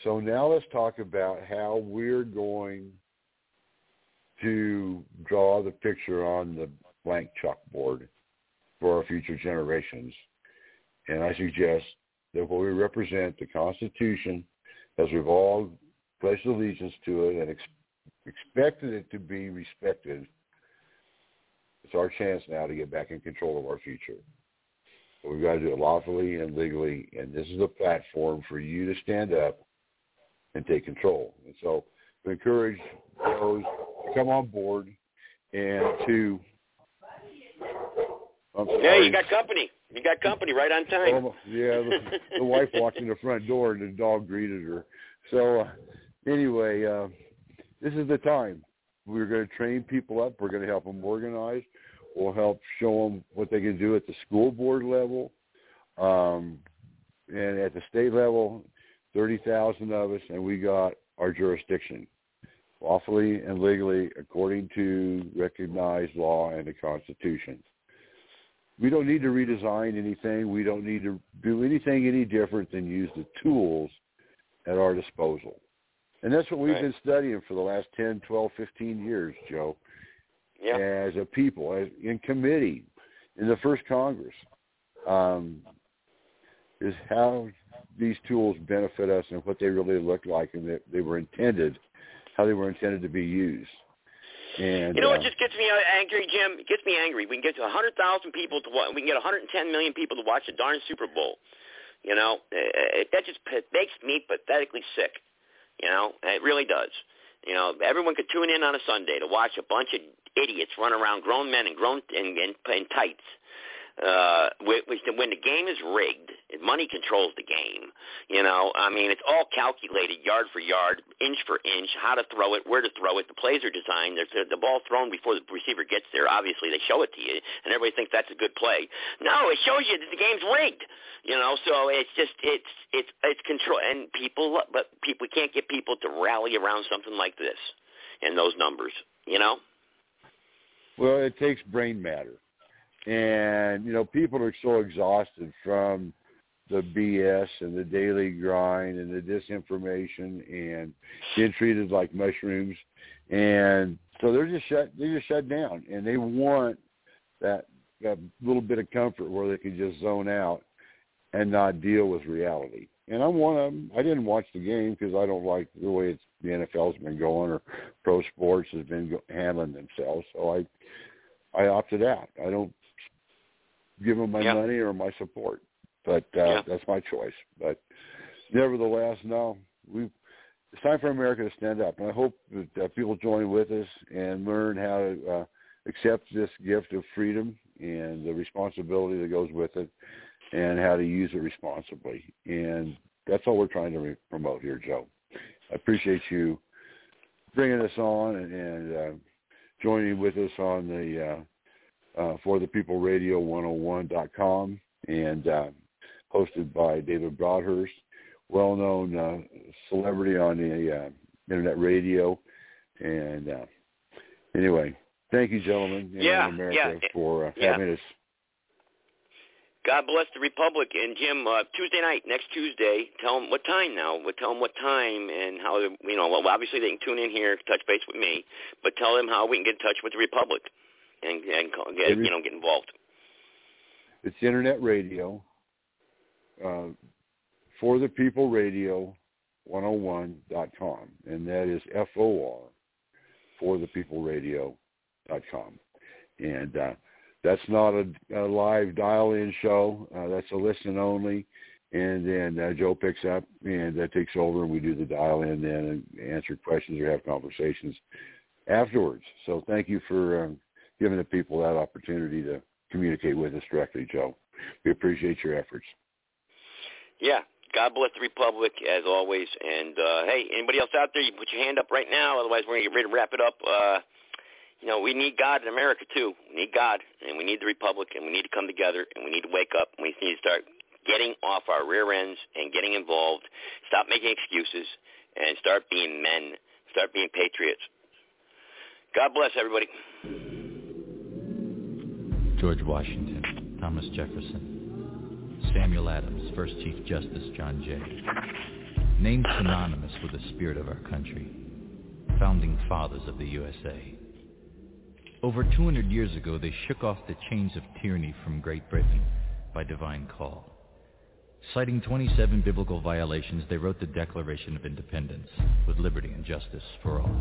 So now let's talk about how we're going to draw the picture on the blank chalkboard for our future generations. And I suggest that what we represent, the Constitution, as we've all pledged allegiance to it and ex- expected it to be respected, it's our chance now to get back in control of our future. But we've got to do it lawfully and legally, and this is a platform for you to stand up and take control. And so we encourage those to come on board and to I'm yeah, you got company. You got company right on time. Oh, yeah, the, the wife walked in the front door and the dog greeted her. So uh, anyway, uh, this is the time. We're going to train people up. We're going to help them organize. We'll help show them what they can do at the school board level, um, and at the state level, thirty thousand of us, and we got our jurisdiction, lawfully and legally, according to recognized law and the Constitution. We don't need to redesign anything. We don't need to do anything any different than use the tools at our disposal. And that's what we've right. been studying for the last 10, 12, 15 years, Joe. Yeah. As a people, as in committee, in the first Congress. Um, is how these tools benefit us and what they really look like and that they were intended, how they were intended to be used. And you know uh, what just gets me angry, Jim? It gets me angry. We can get to 100,000 people to watch. We can get 110 million people to watch the darn Super Bowl. You know, it, that just makes me pathetically sick. You know, it really does. You know, everyone could tune in on a Sunday to watch a bunch of idiots run around, grown men and grown in, in, in tights, uh, when the game is rigged, money controls the game. You know, I mean, it's all calculated yard for yard, inch for inch, how to throw it, where to throw it. The plays are designed. There's the ball thrown before the receiver gets there. Obviously, they show it to you, and everybody thinks that's a good play. No, it shows you that the game's rigged. You know, so it's just it's it's it's control, and people, but people we can't get people to rally around something like this and those numbers. You know. Well, it takes brain matter and you know people are so exhausted from the BS and the daily grind and the disinformation and being treated like mushrooms, and so they're just shut they just shut down and they want that that little bit of comfort where they can just zone out and not deal with reality. And I'm one of them. I didn't watch the game because I don't like the way it's the NFL's been going or pro sports has been handling themselves. So I I opted out. I don't give them my money or my support. But uh, that's my choice. But nevertheless, no, we it's time for America to stand up, and I hope that uh, people join with us and learn how to uh, accept this gift of freedom and the responsibility that goes with it, and how to use it responsibly. And that's all we're trying to re- promote here, Joe. I appreciate you bringing us on and, and uh, joining with us on the uh, for the people radio 101.com and uh, hosted by David Broadhurst, well-known uh, celebrity on the uh, internet radio. And uh, anyway, thank you, gentlemen, yeah, America yeah, for uh, yeah. having us. God bless the Republic. And Jim, uh, Tuesday night, next Tuesday, tell them what time now. Tell them what time and how, you know, well, obviously they can tune in here, touch base with me, but tell them how we can get in touch with the Republic and and get you know get involved. It's internet radio. Uh, for the people radio 101.com and that is F O R for the people radio.com and uh, that's not a, a live dial-in show. Uh, that's a listen only, and then uh, Joe picks up and that takes over, and we do the dial-in then and answer questions or have conversations afterwards. So thank you for um, giving the people that opportunity to communicate with us directly, Joe. We appreciate your efforts. Yeah. God bless the Republic as always. And uh, hey, anybody else out there, you put your hand up right now. Otherwise, we're gonna get ready to wrap it up. Uh, you know, we need God in America too. We need God, and we need the Republic, and we need to come together, and we need to wake up, and we need to start getting off our rear ends and getting involved. Stop making excuses and start being men. Start being patriots. God bless everybody. George Washington, Thomas Jefferson, Samuel Adams, First Chief Justice John Jay. Names synonymous with the spirit of our country. Founding fathers of the USA. Over 200 years ago, they shook off the chains of tyranny from Great Britain by divine call. Citing 27 biblical violations, they wrote the Declaration of Independence with liberty and justice for all.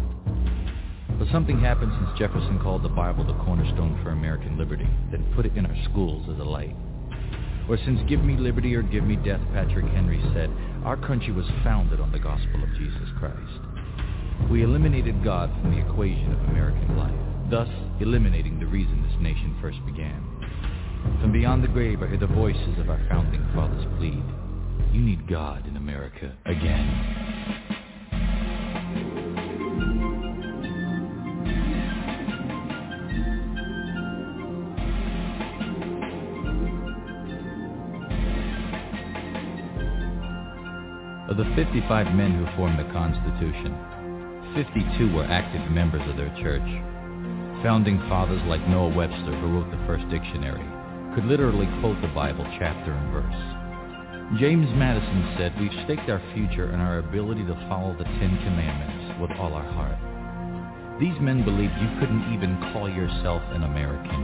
But something happened since Jefferson called the Bible the cornerstone for American liberty, then put it in our schools as a light. Or since give me liberty or give me death, Patrick Henry said, our country was founded on the gospel of Jesus Christ. We eliminated God from the equation of American life, thus eliminating the reason this nation first began. From beyond the grave I hear the voices of our founding fathers plead. You need God in America again. 55 men who formed the Constitution, 52 were active members of their church. Founding fathers like Noah Webster, who wrote the first dictionary, could literally quote the Bible chapter and verse. James Madison said, we've staked our future and our ability to follow the Ten Commandments with all our heart. These men believed you couldn't even call yourself an American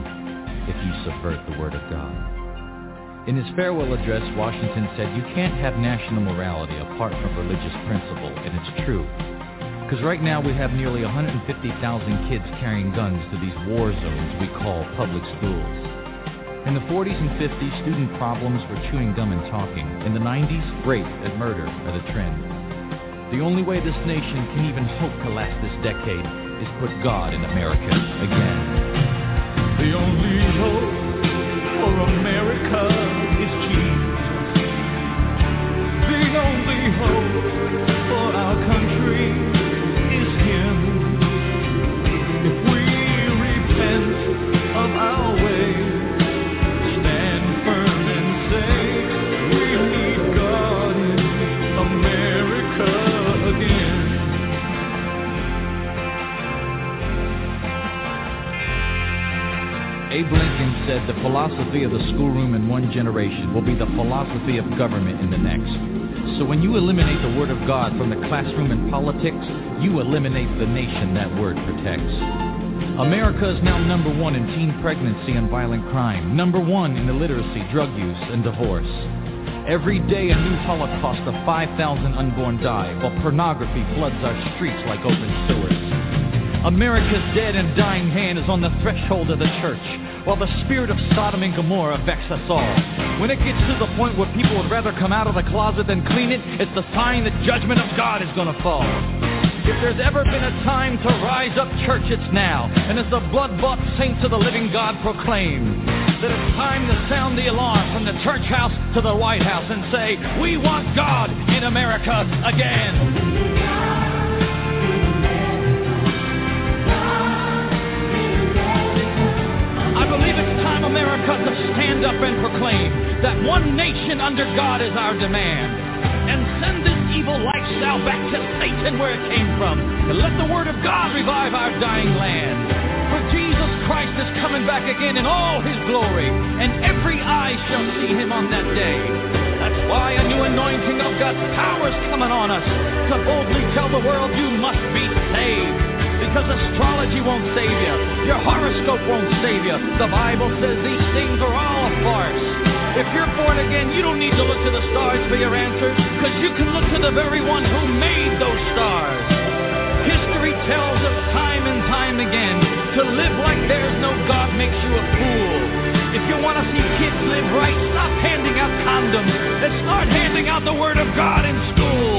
if you subvert the Word of God. In his farewell address, Washington said, you can't have national morality apart from religious principle, and it's true. Because right now we have nearly 150,000 kids carrying guns to these war zones we call public schools. In the 40s and 50s, student problems were chewing gum and talking. In the 90s, rape and murder are the trend. The only way this nation can even hope to last this decade is put God in America again. The only hope for America is Jesus. The only hope for our country is Him. If we repent of our ways, stand firm and say, we need God in America again. Said the philosophy of the schoolroom in one generation will be the philosophy of government in the next. So when you eliminate the Word of God from the classroom and politics, you eliminate the nation that Word protects. America is now number one in teen pregnancy and violent crime, number one in illiteracy, drug use, and divorce. Every day a new holocaust of 5,000 unborn die, while pornography floods our streets like open sewers. America's dead and dying hand is on the threshold of the church, while the spirit of Sodom and Gomorrah vexes us all. When it gets to the point where people would rather come out of the closet than clean it, it's the sign that judgment of God is going to fall. If there's ever been a time to rise up, church, it's now. And as the blood-bought saints of the living God proclaim, that it's time to sound the alarm from the church house to the White House and say, we want God in America again. Up and proclaim that one nation under God is our demand. And send this evil lifestyle back to Satan where it came from. And let the word of God revive our dying land. For Jesus Christ is coming back again in all his glory, and every eye shall see him on that day. That's why a new anointing of God's power is coming on us to boldly tell the world you must be saved because astrology won't save you. Your horoscope won't save you. The Bible says these things are all a farce. If you're born again, you don't need to look to the stars for your answers because you can look to the very one who made those stars. History tells us time and time again to live like there's no God makes you a fool. If you want to see kids live right, stop handing out condoms and start handing out the Word of God in school.